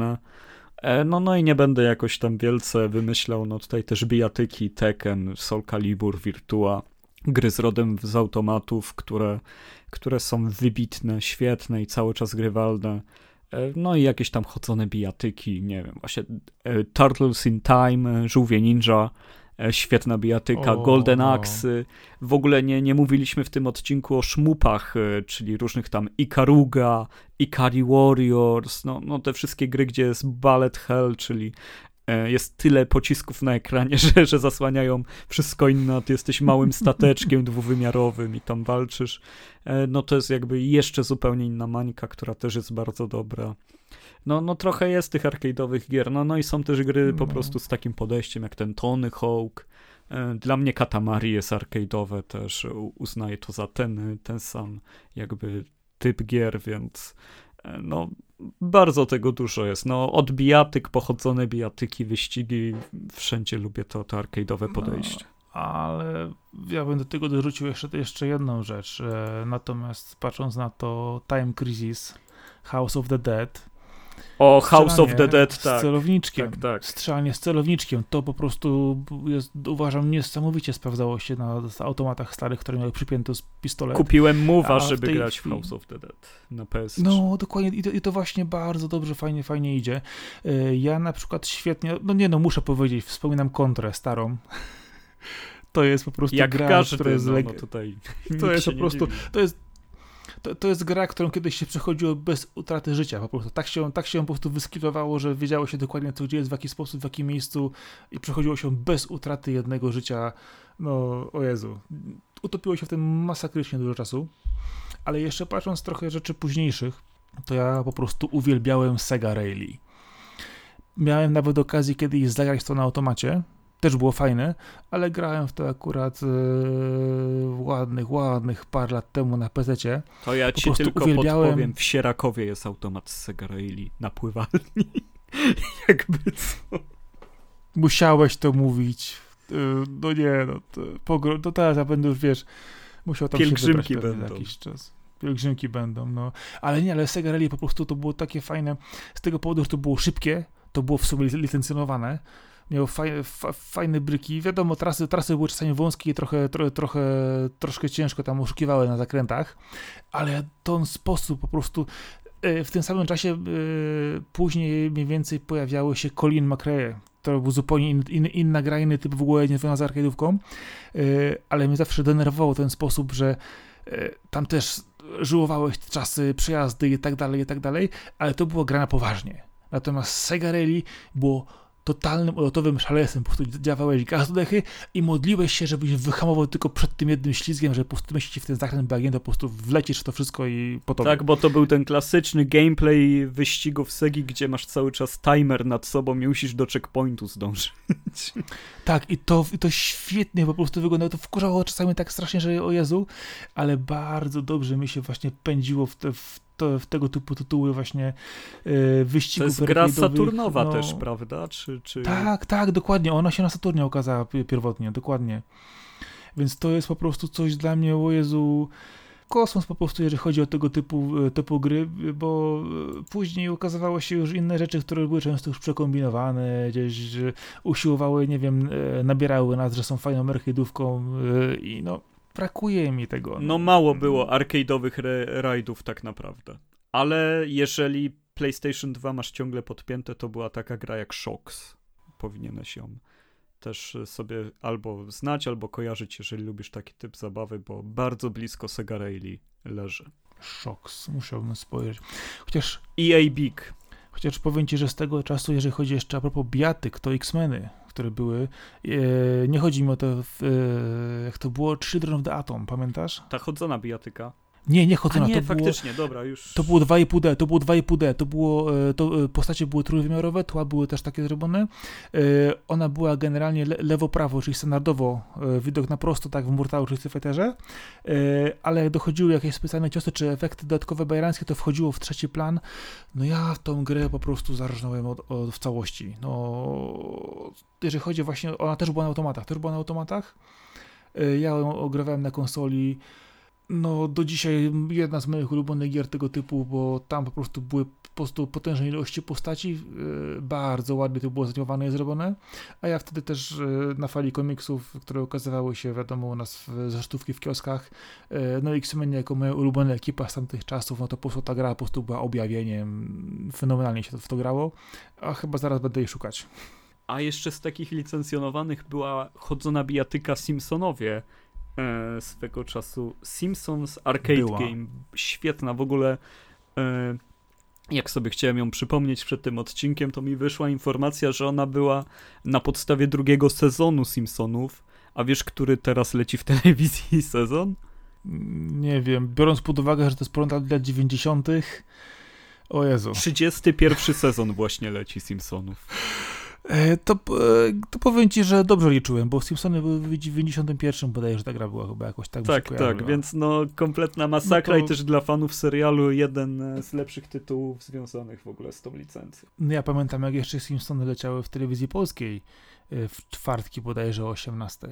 No, no i nie będę jakoś tam wielce wymyślał, no tutaj też bijatyki, Tekken, Soul Calibur, Virtua, gry z rodem z automatów, które, które są wybitne, świetne i cały czas grywalne. E, no i jakieś tam chodzone bijatyki, nie wiem, właśnie e, Turtles in Time, e, Żółwie Ninja, świetna bijatyka, o, Golden no. Axe. W ogóle nie, nie mówiliśmy w tym odcinku o szmupach, czyli różnych tam Ikaruga, Ikari Warriors, no, no te wszystkie gry, gdzie jest Ballet Hell, czyli E, jest tyle pocisków na ekranie, [LAUGHS] że, że zasłaniają wszystko inne, a ty jesteś małym stateczkiem dwuwymiarowym i tam walczysz. E, no to jest jakby jeszcze zupełnie inna mańka, która też jest bardzo dobra. No, no trochę jest tych arcade'owych gier, no, no i są też gry po no. prostu z takim podejściem jak ten Tony Hawk. E, dla mnie Katamari jest arcade'owe też, uznaję to za ten, ten sam jakby typ gier, więc no bardzo tego dużo jest. No, od bijatyk, pochodzone bijatyki, wyścigi, wszędzie lubię to, to arcade'owe no, podejście. No, ale ja bym do tego dorzucił jeszcze, jeszcze jedną rzecz. E, natomiast patrząc na to Time Crisis, House of the Dead, o, House of the Dead, tak. Z celowniczkiem. Tak, tak. Strzelanie z celowniczkiem. To po prostu jest, uważam, niesamowicie sprawdzało się na automatach starych, które miały przypięty pistolet. Kupiłem Mowa, żeby grać w House of the Dead na PS3. No, dokładnie. I to, I to, właśnie bardzo dobrze, fajnie, fajnie idzie. E, ja na przykład świetnie, no nie no, muszę powiedzieć, wspominam kontrę starą. [LAUGHS] To jest po prostu Jak gra, każdy, która jest... No, no tutaj to jest po prostu, to jest to, to jest gra, którą kiedyś się przechodziło bez utraty życia po prostu. Tak się, tak się po prostu wyskilowało, że wiedziało się dokładnie co gdzie jest, w jaki sposób, w jakim miejscu i przechodziło się bez utraty jednego życia. No, o Jezu. Utopiło się w tym masakrycznie dużo czasu. Ale jeszcze patrząc trochę rzeczy późniejszych, to ja po prostu uwielbiałem Sega Rally. Miałem nawet okazję kiedyś zagrać to na automacie też było fajne, ale grałem w to akurat e, ładnych, ładnych par lat temu na PC. To ja ci tylko uwielbiałem... podpowiem, w Sierakowie jest automat z Sega Rally na pływalni. [LAUGHS] Jakby co. Musiałeś to mówić. E, no nie, no to, pogro... to teraz ja będę już, wiesz, musiał tam Pielgrzymki się będą. jakiś czas. Pielgrzymki będą, no. Ale nie, ale Sega Rally po prostu to było takie fajne, z tego powodu, że to było szybkie, to było w sumie licencjonowane, miał faj, fa, fajne bryki. Wiadomo, trasy, trasy były czasami wąskie i trochę, trochę, troszkę ciężko tam oszukiwały na zakrętach, ale ten sposób po prostu e, w tym samym czasie e, później mniej więcej pojawiały się Colin McRae. To był zupełnie in, in, inna gra, inny typ w ogóle nie z arcade'ówką, e, ale mnie zawsze denerwował ten sposób, że tam też żyłowałeś czasy, przejazdy i tak dalej, i tak dalej, ale to było gra na poważnie. Natomiast Sega Rally było totalnym odlotowym szaleństwem. Po prostu działałeś gaz dechy i modliłeś się, żebyś wyhamował tylko przed tym jednym ślizgiem, że po prostu ci w ten zakręt bagien, to po prostu wlecisz to wszystko i po Tak, bo to był ten klasyczny gameplay wyścigów Segi, gdzie masz cały czas timer nad sobą i musisz do checkpointu zdążyć. [LAUGHS] Tak, i to, i to świetnie po prostu wyglądało. To wkurzało czasami tak strasznie, że o Jezu, ale bardzo dobrze mi się właśnie pędziło w, te, w to, w tego typu tytuły właśnie yy, wyścigów To jest gra Saturnowa no, też, prawda? Czy, czy... Tak, tak, dokładnie. Ona się na Saturnie okazała pierwotnie, dokładnie. Więc to jest po prostu coś dla mnie, o Jezu, kosmos po prostu, jeżeli chodzi o tego typu, e, typu gry, bo e, później okazywało się już inne rzeczy, które były często już przekombinowane, gdzieś usiłowały, nie wiem, nabierały nas, że są fajną arcade'ówką i no brakuje mi tego. No, no mało było arcade'owych rajdów tak naprawdę. Ale jeżeli PlayStation 2 masz ciągle podpięte, to była taka gra jak Shocks. Powinieneś ją też sobie albo znać, albo kojarzyć, jeżeli lubisz taki typ zabawy, bo bardzo blisko Sega Rally leży. Shocks, musiałbym spojrzeć. Chociaż... EA Big. Chociaż powiem ci, że z tego czasu, jeżeli chodzi jeszcze a propos biatyk, to X-Meny które były. E, nie chodzi mi o to, e, jak to było, Children of the Atom, pamiętasz? Ta chodzona bijatyka. Nie, nie chodzona. A nie, to faktycznie, było, dobra, już. To było 2,5D, to było 2,5D, to było, e, to, postacie były trójwymiarowe, tła były też takie zrobione. Ona była generalnie lewo-prawo, czyli standardowo widok na prosto, tak w Murtalu czy Fighterze, ale dochodziły jakieś specjalne ciosy czy efekty dodatkowe bajerańskie, to wchodziło w trzeci plan. No ja tą grę po prostu zarżnąłem od, od, w całości. No, jeżeli chodzi właśnie, ona też była na automatach, też była na automatach. Ja ją ogrywałem na konsoli no do dzisiaj jedna z moich ulubionych gier tego typu, bo tam po prostu były po prostu potężne ilości postaci, yy, bardzo ładnie to było zanimowane i zrobione, a ja wtedy też yy, na fali komiksów, które okazywały się wiadomo u nas w zesztówki w kioskach, yy, no X-Men jako moja ulubiona ekipa z tamtych czasów, no to po prostu ta gra po prostu była objawieniem, fenomenalnie się to w to grało, a chyba zaraz będę jej szukać. A jeszcze z takich licencjonowanych była chodzona bijatyka Simpsonowie, e, swego czasu Simpsons Arcade Była. Game. Świetna w ogóle. E, jak sobie chciałem ją przypomnieć przed tym odcinkiem, to mi wyszła informacja, że ona była na podstawie drugiego sezonu Simpsonów. A wiesz, który teraz leci w telewizji [LAUGHS] sezon? Nie wiem, biorąc pod uwagę, że to jest porównanie lat 90. O Jezu. 31 sezon właśnie leci Simpsonów. E, to, e, to powiem ci, że dobrze liczyłem, bo Simpsony były w 91 bodajże ta gra była chyba jakoś tak Tak, tak, więc no kompletna masakra no to... i też dla fanów serialu jeden z lepszych tytułów związanych w ogóle z tą licencją. No ja pamiętam jak jeszcze Simpsony leciały w telewizji polskiej e, w czwartki bodajże o 18.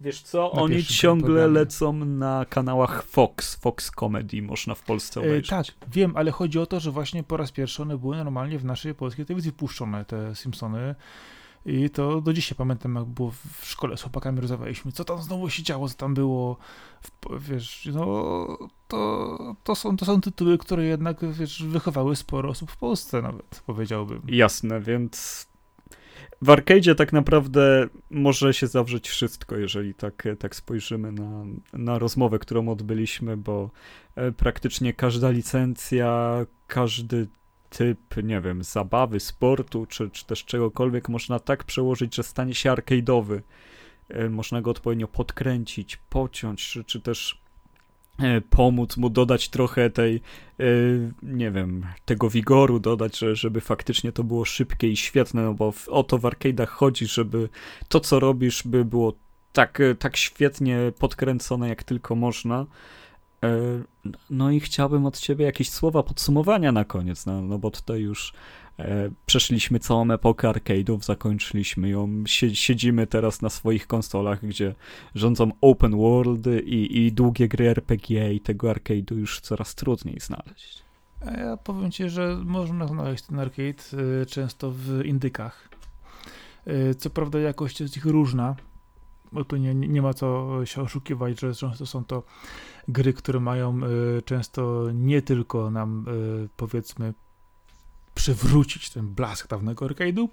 Wiesz co, oni ciągle programie. lecą na kanałach Fox, Fox Comedy, można w Polsce obejrzeć. E, tak, wiem, ale chodzi o to, że właśnie po raz pierwszy one były normalnie w naszej polskiej telewizji puszczone, te Simpsony. I to do dzisiaj pamiętam, jak było w szkole z chłopakami rozmawialiśmy, co tam znowu się działo, co tam było. Wiesz, no to, to, są, to są tytuły, które jednak wiesz, wychowały sporo osób w Polsce nawet, powiedziałbym. Jasne, więc w arcade'zie tak naprawdę może się zawrzeć wszystko, jeżeli tak, tak spojrzymy na, na rozmowę, którą odbyliśmy, bo e, praktycznie każda licencja, każdy typ, nie wiem, zabawy, sportu, czy, czy też czegokolwiek można tak przełożyć, że stanie się arcade'owy. E, można go odpowiednio podkręcić, pociąć, czy, czy też pomóc mu dodać trochę tej, e, nie wiem, tego wigoru dodać, że, żeby faktycznie to było szybkie i świetne, no bo o to w arcade'ach chodzi, żeby to, co robisz, by było tak, tak świetnie podkręcone, jak tylko można. No i chciałbym od ciebie jakieś słowa podsumowania na koniec, no, no bo tutaj już E, przeszliśmy całą epokę arcade'ów, zakończyliśmy ją, siedzimy teraz na swoich konsolach, gdzie rządzą open world i, i długie gry RPG i tego arcade'u już coraz trudniej znaleźć. A ja powiem ci, że można znaleźć ten arcade y, często w indykach. Y, co prawda jakość jest ich różna, bo tu nie, nie ma co się oszukiwać, że często są to gry, które mają często nie tylko nam powiedzmy przywrócić ten blask dawnego arcade'u,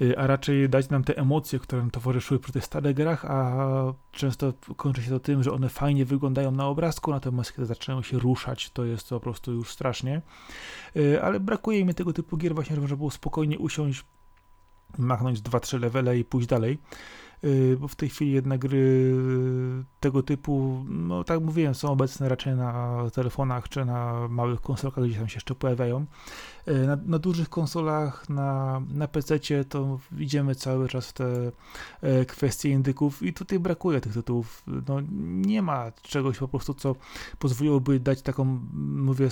y, a raczej dać nam te emocje, które nam towarzyszyły przy tych starych grach, a często kończy się to tym, że one fajnie wyglądają na obrazku, natomiast kiedy zaczynają się ruszać, to jest to po prostu już strasznie. Y, ale brakuje mi tego typu gier właśnie, żeby było spokojnie usiąść, machnąć 2-3 levele i pójść dalej. Y, bo w tej chwili jednak gry tego typu, no tak mówiłem, są obecne raczej na telefonach czy na małych konsolkach, gdzie tam się jeszcze pojawiają. Y, na, na dużych konsolach, na, na PC to idziemy cały czas w te e, kwestie indyków i tutaj brakuje tych tytułów. No, nie ma czegoś po prostu, co pozwoliłoby dać taką, mówię,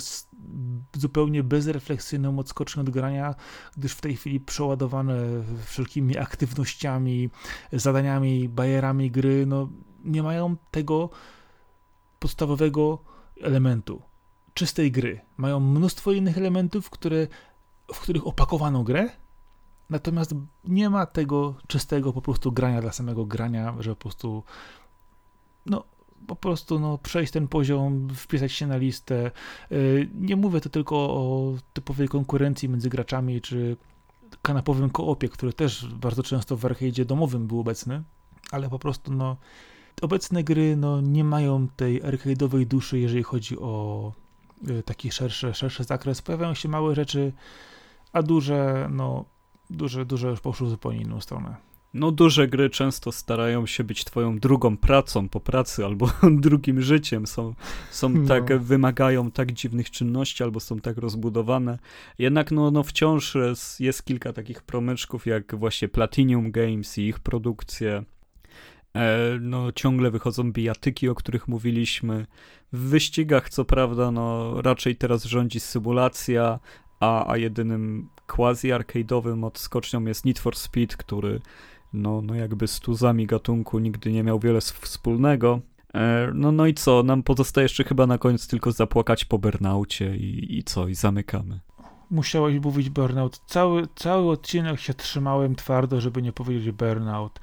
zupełnie bezrefleksyjną odskocznię od grania, gdyż w tej chwili przeładowane wszelkimi aktywnościami, zadaniami, bajerami gry, no nie mają tego podstawowego elementu czystej gry. Mają mnóstwo innych elementów, które, w których opakowano grę, natomiast nie ma tego czystego po prostu grania dla samego grania, że po prostu no, po prostu no, przejść ten poziom, wpisać się na listę. Y, nie mówię to tylko o typowej konkurencji między graczami, czy kanapowym koopie, który też bardzo często w arcade'zie domowym był obecny, ale po prostu no, obecne gry no, nie mają tej arcade'owej duszy, jeżeli chodzi o taki szerszy, szerszy zakres. Pojawiają się małe rzeczy, a duże, no, duże, duże już poszły zupełnie inną stronę. No, duże gry często starają się być twoją drugą pracą po pracy albo [LAUGHS] drugim życiem. Są, są no. tak, wymagają tak dziwnych czynności albo są tak rozbudowane. Jednak no, no wciąż jest, jest kilka takich promyczków jak właśnie Platinum Games i ich produkcje. E, no, ciągle wychodzą bijatyki, o których mówiliśmy. W wyścigach, co prawda, no, raczej teraz rządzi symulacja, a, a jedynym quasi-arcade'owym odskocznią jest Need for Speed, który no, no jakby z tuzami gatunku nigdy nie miał wiele wspólnego. E, no, no i co, nam pozostaje jeszcze chyba na koniec tylko zapłakać po burnaucie i, i co, i zamykamy. Musiałeś mówić burnout. Cały, cały odcinek się trzymałem twardo, żeby nie powiedzieć burnout.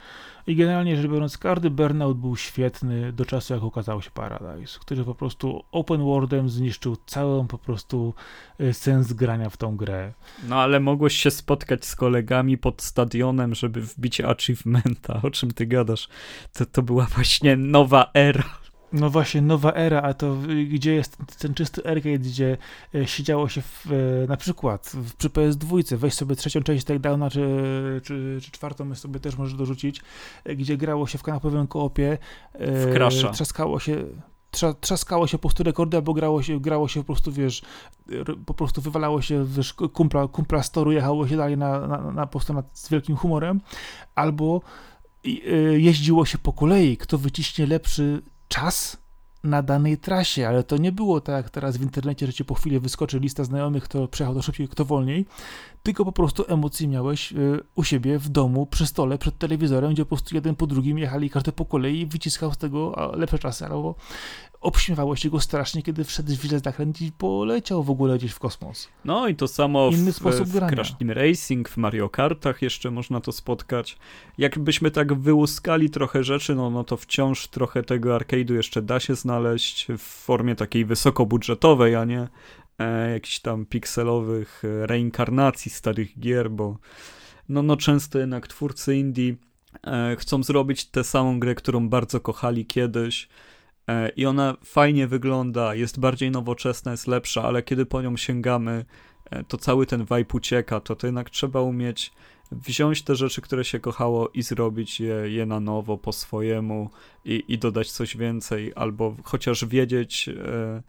I generalnie rzecz biorąc, każdy Burnout był świetny do czasu, jak ukazał się Paradise, który po prostu open worldem zniszczył całą po prostu y, sens grania w tą grę. No ale mogłeś się spotkać z kolegami pod stadionem, żeby wbić achievementa, o czym ty gadasz. To, to była właśnie nowa era no właśnie, nowa era, a to gdzie jest ten czysty arcade, gdzie e, siedziało się w, e, na przykład przy PS2, weź sobie trzecią część takedowna, czy, czy, czy czwartą sobie też możesz dorzucić, e, gdzie grało się w kanapowym koopie, w trzaskało się trzaskało się po prostu rekordy, albo grało się, grało się po prostu, wiesz, po prostu wywalało się, wiesz, kumpla, kumpla storu, jechało się dalej na, na, na, po prostu na, z wielkim humorem, albo jeździło się po kolei, kto wyciśnie lepszy czas na danej trasie, ale to nie było tak jak teraz w internecie, że ci po chwili wyskoczy lista znajomych, kto przejechał to szybciej, kto wolniej, tylko po prostu emocje miałeś y, u siebie w domu, przy stole, przed telewizorem, gdzie po prostu jeden po drugim jechali każdy po kolei i wyciskał z tego lepsze czasy, albo obśmiewało się go strasznie, kiedy wszedł w zakręt i poleciał w ogóle gdzieś w kosmos. No i to samo Inny w, sposób w. Crash Team Racing, w Mario Kartach jeszcze można to spotkać. Jakbyśmy tak wyłuskali trochę rzeczy, no, no to wciąż trochę tego arcade'u jeszcze da się znaleźć w formie takiej wysokobudżetowej, a nie e, jakichś tam pikselowych e, reinkarnacji starych gier, bo no, no często jednak twórcy indie e, chcą zrobić tę samą grę, którą bardzo kochali kiedyś, i ona fajnie wygląda, jest bardziej nowoczesna, jest lepsza, ale kiedy po nią sięgamy, e, to cały ten vibe ucieka, to, to jednak trzeba umieć wziąć te rzeczy, które się kochało i zrobić je, je na nowo, po swojemu i, i dodać coś więcej, albo chociaż wiedzieć, e,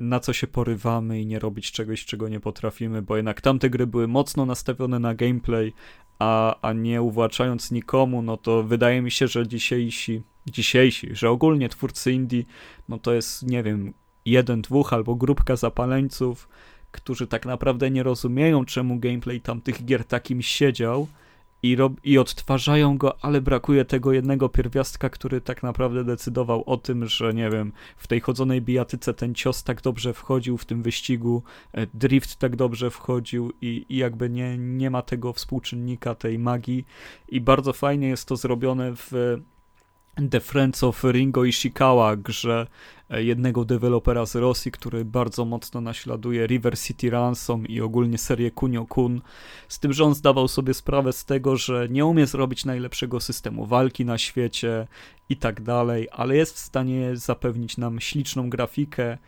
na co się porywamy i nie robić czegoś, czego nie potrafimy, bo jednak tamte gry były mocno nastawione na gameplay, a, a nie uwłaczając nikomu, no to wydaje mi się, że dzisiejsi, dzisiejsi, że ogólnie twórcy indie, no to jest, nie wiem, jeden, dwóch albo grupka zapaleńców, którzy tak naprawdę nie rozumieją, czemu gameplay tamtych gier takim siedział i, rob, i odtwarzają go, ale brakuje tego jednego pierwiastka, który tak naprawdę decydował o tym, że nie wiem, w tej chodzonej bijatyce ten cios tak dobrze wchodził, w tym wyścigu e, drift tak dobrze wchodził i, i jakby nie, nie ma tego współczynnika, tej magii. I bardzo fajnie jest to zrobione w The Friends of Ringo Ishikawa, grze e, jednego dewelopera z Rosji, który bardzo mocno naśladuje River City Ransom i ogólnie serię Kunio-kun, z tym, że on zdawał sobie sprawę z tego, że nie umie zrobić najlepszego systemu walki na świecie i tak dalej, ale jest w stanie zapewnić nam śliczną grafikę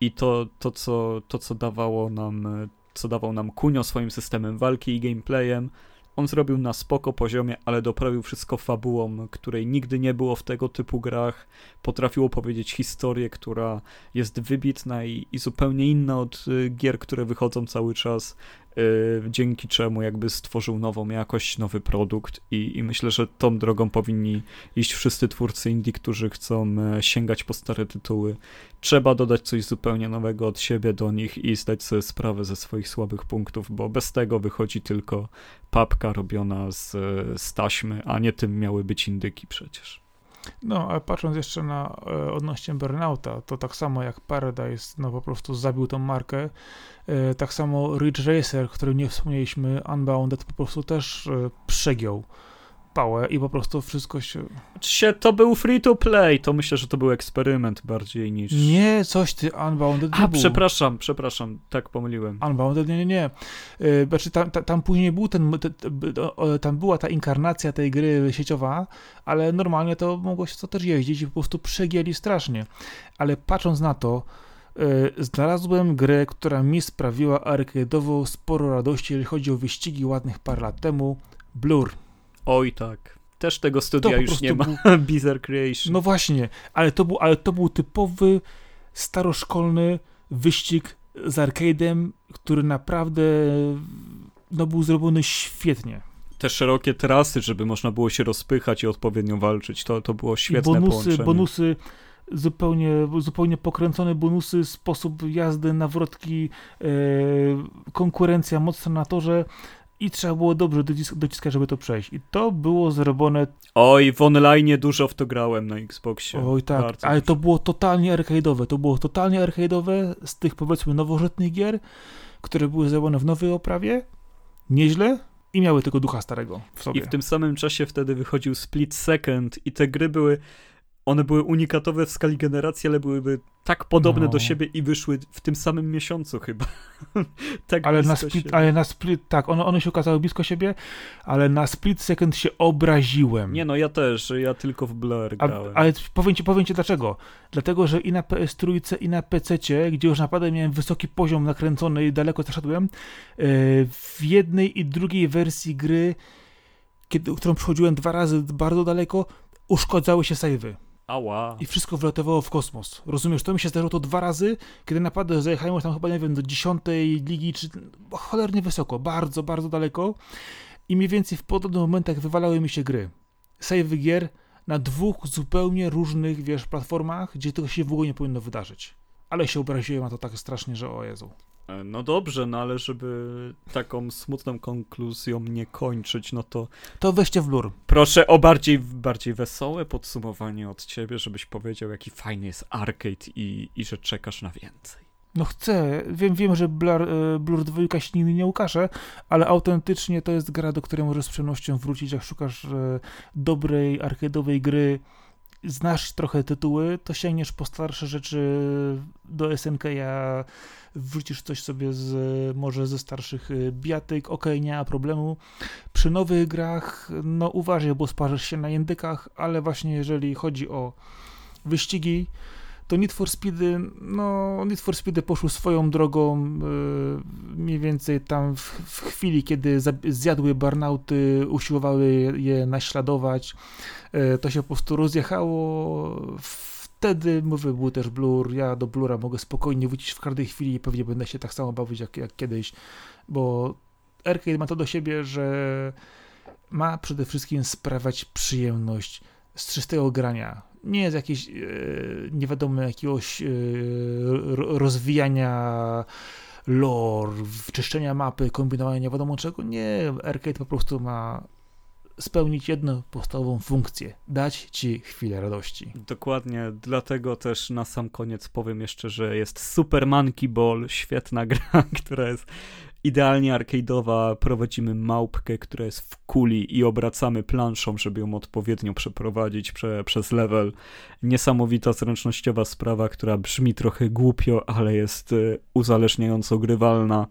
i to, to, co, to co dawało nam, co dawał nam Kunio swoim systemem walki i gameplayem, on zrobił na spoko poziomie, ale doprawił wszystko fabułą, której nigdy nie było w tego typu grach. Potrafił opowiedzieć historię, która jest wybitna i, i zupełnie inna od y, gier, które wychodzą cały czas. Y, dzięki czemu jakby stworzył nową jakość, nowy produkt i, i, myślę, że tą drogą powinni iść wszyscy twórcy indie, którzy chcą e, sięgać po stare tytuły. Trzeba dodać coś zupełnie nowego od siebie do nich i zdać sobie sprawę ze swoich słabych punktów, bo bez tego wychodzi tylko papka robiona z, z taśmy, a nie tym miały być indyki przecież. No, a patrząc jeszcze na e, odnośnie Burnouta, to tak samo jak Paradise, no po prostu zabił tą markę, e, tak samo Ridge Racer, który nie wspomnieliśmy, Unbounded po prostu też e, przegiął pałę i po prostu wszystko się... się to był free to play, to myślę, że to był eksperyment bardziej niż... Nie, coś ty, Unbounded A, przepraszam, przepraszam, tak pomyliłem. Unbounded, nie, nie, nie. Yy, znaczy tam, tam, tam później był ten, te, te, tam była ta inkarnacja tej gry sieciowa, ale normalnie to mogło się to też jeździć i po prostu przegięli strasznie. Ale patrząc na to, Yy, znalazłem grę, która mi sprawiła arcade'owo sporo radości, jeżeli chodzi o wyścigi ładnych parę lat temu. Blur. Oj tak. Też tego studia już nie ma. Był... [LAUGHS] Bizarre Creation. No właśnie, ale to, był, ale to był typowy staroszkolny wyścig z arcade'em, który naprawdę no, był zrobiony świetnie. Te szerokie trasy, żeby można było się rozpychać i odpowiednio walczyć, to, to było świetne I bonusy, połączenie. bonusy zupełnie, zupełnie pokręcone bonusy, sposób jazdy, nawrotki, e, konkurencja mocna na torze i trzeba było dobrze docisk dociskać, żeby to przejść. I to było zrobione. Oj, w online dużo w to grałem na Xboxie. Oj, tak, Bardzo ale dużo. to było totalnie arcade'owe. To było totalnie arcade'owe z tych powiedzmy nowożytnych gier, które były zrobione w nowej oprawie. Nieźle, i miały tego ducha starego w sobie. I w tym samym czasie wtedy wychodził Split Second i te gry były one były unikatowe w skali generacji, ale byłyby tak podobne no. do siebie i wyszły w tym samym miesiącu chyba. [LAUGHS] tak ale, na split, ale na split, tak, one, one się okazały blisko siebie, ale na split second się obraziłem. Nie no, ja też, ja tylko w Blur grałem. A, ale powiem ci, powiem ci dlaczego. Dlatego, że i na PS3 i na PC, gdzie już naprawdę miałem wysoki poziom nakręcony i daleko zaszedłem, e, w jednej i drugiej wersji gry, kiedy, którą przechodziłem dwa razy bardzo daleko, uszkodzały się savey. Ała. I wszystko wylatowało w kosmos. Rozumiesz, to mi się zdarzyło to dwa razy, kiedy naprawdę zajechałem już tam chyba, nie wiem, do dziesiątej ligi, czy cholernie wysoko, bardzo, bardzo daleko. I mniej więcej w podobnych momentach wywalały mi się gry. Save gier na dwóch zupełnie różnych, wiesz, platformach, gdzie tego się w ogóle nie powinno wydarzyć. Ale się obraziłem na to tak strasznie, że o Jezu. E, no dobrze, no ale żeby taką smutną konkluzją nie kończyć, no to... To weźcie w blur. Proszę o bardziej, bardziej wesołe podsumowanie od ciebie, żebyś powiedział, jaki fajny jest arcade i, i że czekasz na więcej. No chcę. Wiem, wiem że Blur, e, Blur 2 się nigdy nie ukaże, ale autentycznie to jest gra, do której możesz z przyjemnością wrócić, jak szukasz e, dobrej, arcade'owej gry, znasz trochę tytuły, to sięgniesz po starsze rzeczy do SNK, ja wrzucisz coś sobie z, może ze starszych y, biatyk, ok, nie ma problemu. Przy nowych grach, no uważaj, bo sparzysz się na jędykach, ale właśnie jeżeli chodzi o wyścigi, to Need for Speedy, no Need for Speedy poszły swoją drogą yy, mniej więcej tam w, w chwili, kiedy zjadły burnouty, usiłowały je naśladować, yy, to się po prostu rozjechało. Wtedy, mówię, był też Blur, ja do Blura mogę spokojnie wrócić w każdej chwili i pewnie będę się tak samo bawić jak, jak kiedyś, bo arcade ma to do siebie, że ma przede wszystkim sprawiać przyjemność z czystego grania. Nie jest jakieś e, nie wiadomo jakiegoś e, rozwijania lore, czyszczenia mapy, kombinowania nie wiadomo czego. Nie, arcade po prostu ma spełnić jedną podstawową funkcję dać ci chwilę radości. Dokładnie, dlatego też na sam koniec powiem jeszcze, że jest Super Monkey Ball, świetna [LAUGHS] gra, która jest idealnie arcade'owa. Prowadzimy małpkę, która jest w kuli i obracamy planszą, żeby ją odpowiednio przeprowadzić prze, przez level. Niesamowita zręcznościowa sprawa, która brzmi trochę głupio, ale jest y, uzależniająco grywalna.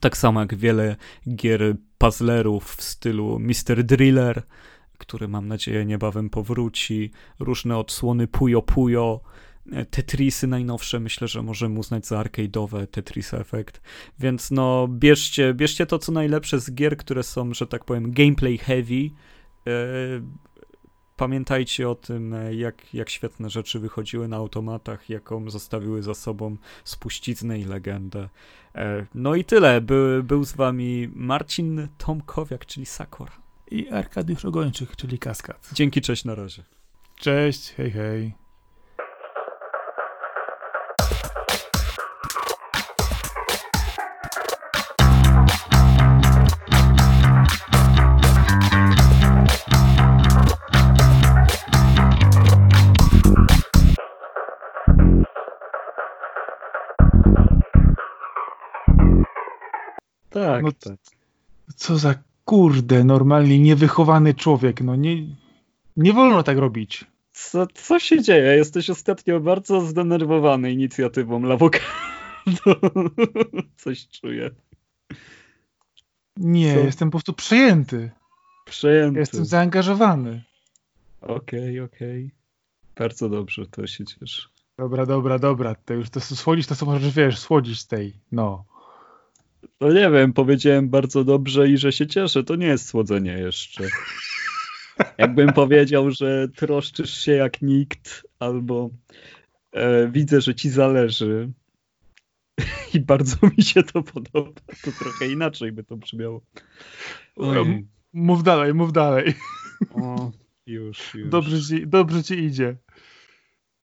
Tak samo jak wiele gier puzzlerów w stylu Mr. Driller, który mam nadzieję niebawem powróci, różne odsłony Puyo Puyo, Tetrisy najnowsze myślę, że możemy uznać za arcade'owe Tetris Effect, więc no bierzcie, bierzcie to co najlepsze z gier, które są, że tak powiem, gameplay heavy, e, Pamiętajcie o tym, e, jak, jak świetne rzeczy wychodziły na automatach, jaką zostawiły za sobą spuściznę i legendę. E, no i tyle. By, był z wami Marcin Tomkowiak, czyli Sakor. I Arkadiusz Ogończyk, czyli Kaskad. Dzięki, cześć, na razie. Cześć, hej, hej. Tak, no, tak. Co za kurde, normalnie niewychowany człowiek. No nie, nie wolno tak robić. Co, co się dzieje? Jesteś ostatnio bardzo zdenerwowany inicjatywą Lawokado. [LAUGHS] Coś czuję. Nie, co? jestem po prostu przejęty. Przejęty. Jestem zaangażowany. Okej, okay, okej. Okay. Bardzo dobrze, to się cieszę. Dobra, dobra, dobra. To już to słodzić to, co możesz, wiesz, słodzić z tej, no. No nie wiem, powiedziałem bardzo dobrze i że się cieszę, to nie jest słodzenie jeszcze. Jakbym powiedział, że troszczysz się jak nikt, albo e, widzę, że ci zależy i bardzo mi się to podoba, to trochę inaczej by to brzmiało. Oj. Mów dalej, mów dalej. O, już, już. Dobrze ci, dobrze ci idzie.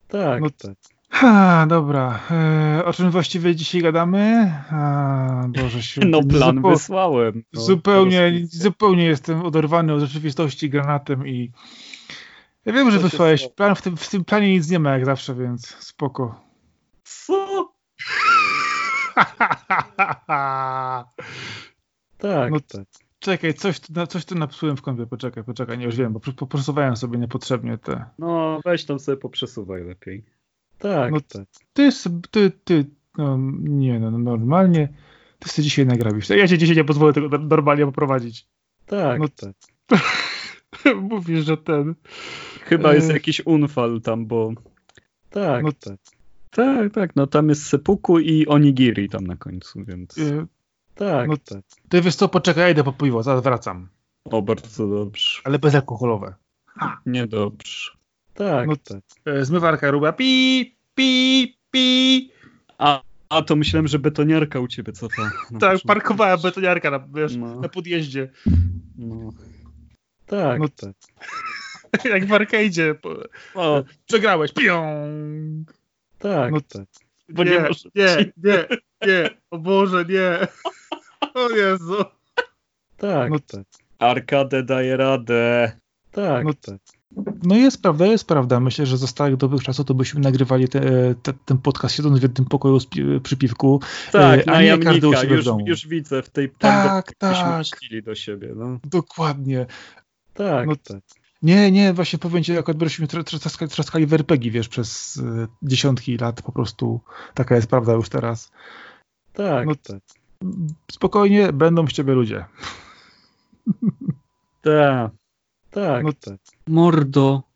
Tak, no, tak. Ha, dobra. E, o czym właściwie dzisiaj gadamy? A, Boże [LAUGHS] się. No plan zupeł... wysłałem. No, zupełnie, zupełnie jestem oderwany od rzeczywistości granatem i ja wiem, że wysłałeś plan, w tym, w tym planie nic nie ma jak zawsze, więc spoko. Co? [LAUGHS] tak, no, tak. Czekaj, coś, coś tu napsułem w kąpie, poczekaj, poczekaj, nie już wiem, bo poprzesuwałem sobie niepotrzebnie te. No, weź tam sobie poprzesuwaj lepiej. Tak, no, tak. Ty, ty, ty, no, nie no, no, normalnie ty sobie dzisiaj nagrabisz. Ja cię dzisiaj nie pozwolę tego normalnie poprowadzić. Tak, no, tak. [LAUGHS] Mówisz, że ten... Chyba jest e... jakiś unfal tam, bo... Tak, no, tak. Tak, tak, no tam jest sepuku i onigiri tam na końcu, więc... E... Tak, no, tak. Ty wiesz co, poczekaj, ja idę po piwo, zaraz wracam. O, bardzo dobrze. Ale bezalkoholowe. Ha. Niedobrze. Tak, no, tak. E, zmywarka ruba pi, pi, pi. A, a to myślałem, że betoniarka u ciebie co to? No, tak, parkowała betoniarka na, wiesz, no. na podjeździe. No. Tak, no, tak. [LAUGHS] Jak w arcade'zie. O. Przegrałeś. Piong. Tak, no, tak. Bo nie, nie, nie, nie, nie, o Boże, nie. O Jezu. Tak, no, tak. Arkadę daje radę. Tak, no, tak. No jest prawda, jest prawda. Myślę, że za starych dobrych czasów to byśmy nagrywali te, te, ten podcast siedząc w jednym pokoju przy piwku. Tak, e, a nie każdy u siebie już, w domu. już widzę w tej tak, tak. do siebie. No. Dokładnie. Tak, no, tak. Nie, nie, właśnie powiem ci, akurat byśmy trzaskali, trzaskali w RPG, wiesz, przez y, dziesiątki lat po prostu. Taka jest prawda już teraz. Tak, no, tak. Spokojnie, będą z ciebie ludzie. Tak. Tak, no, tak. Mordo,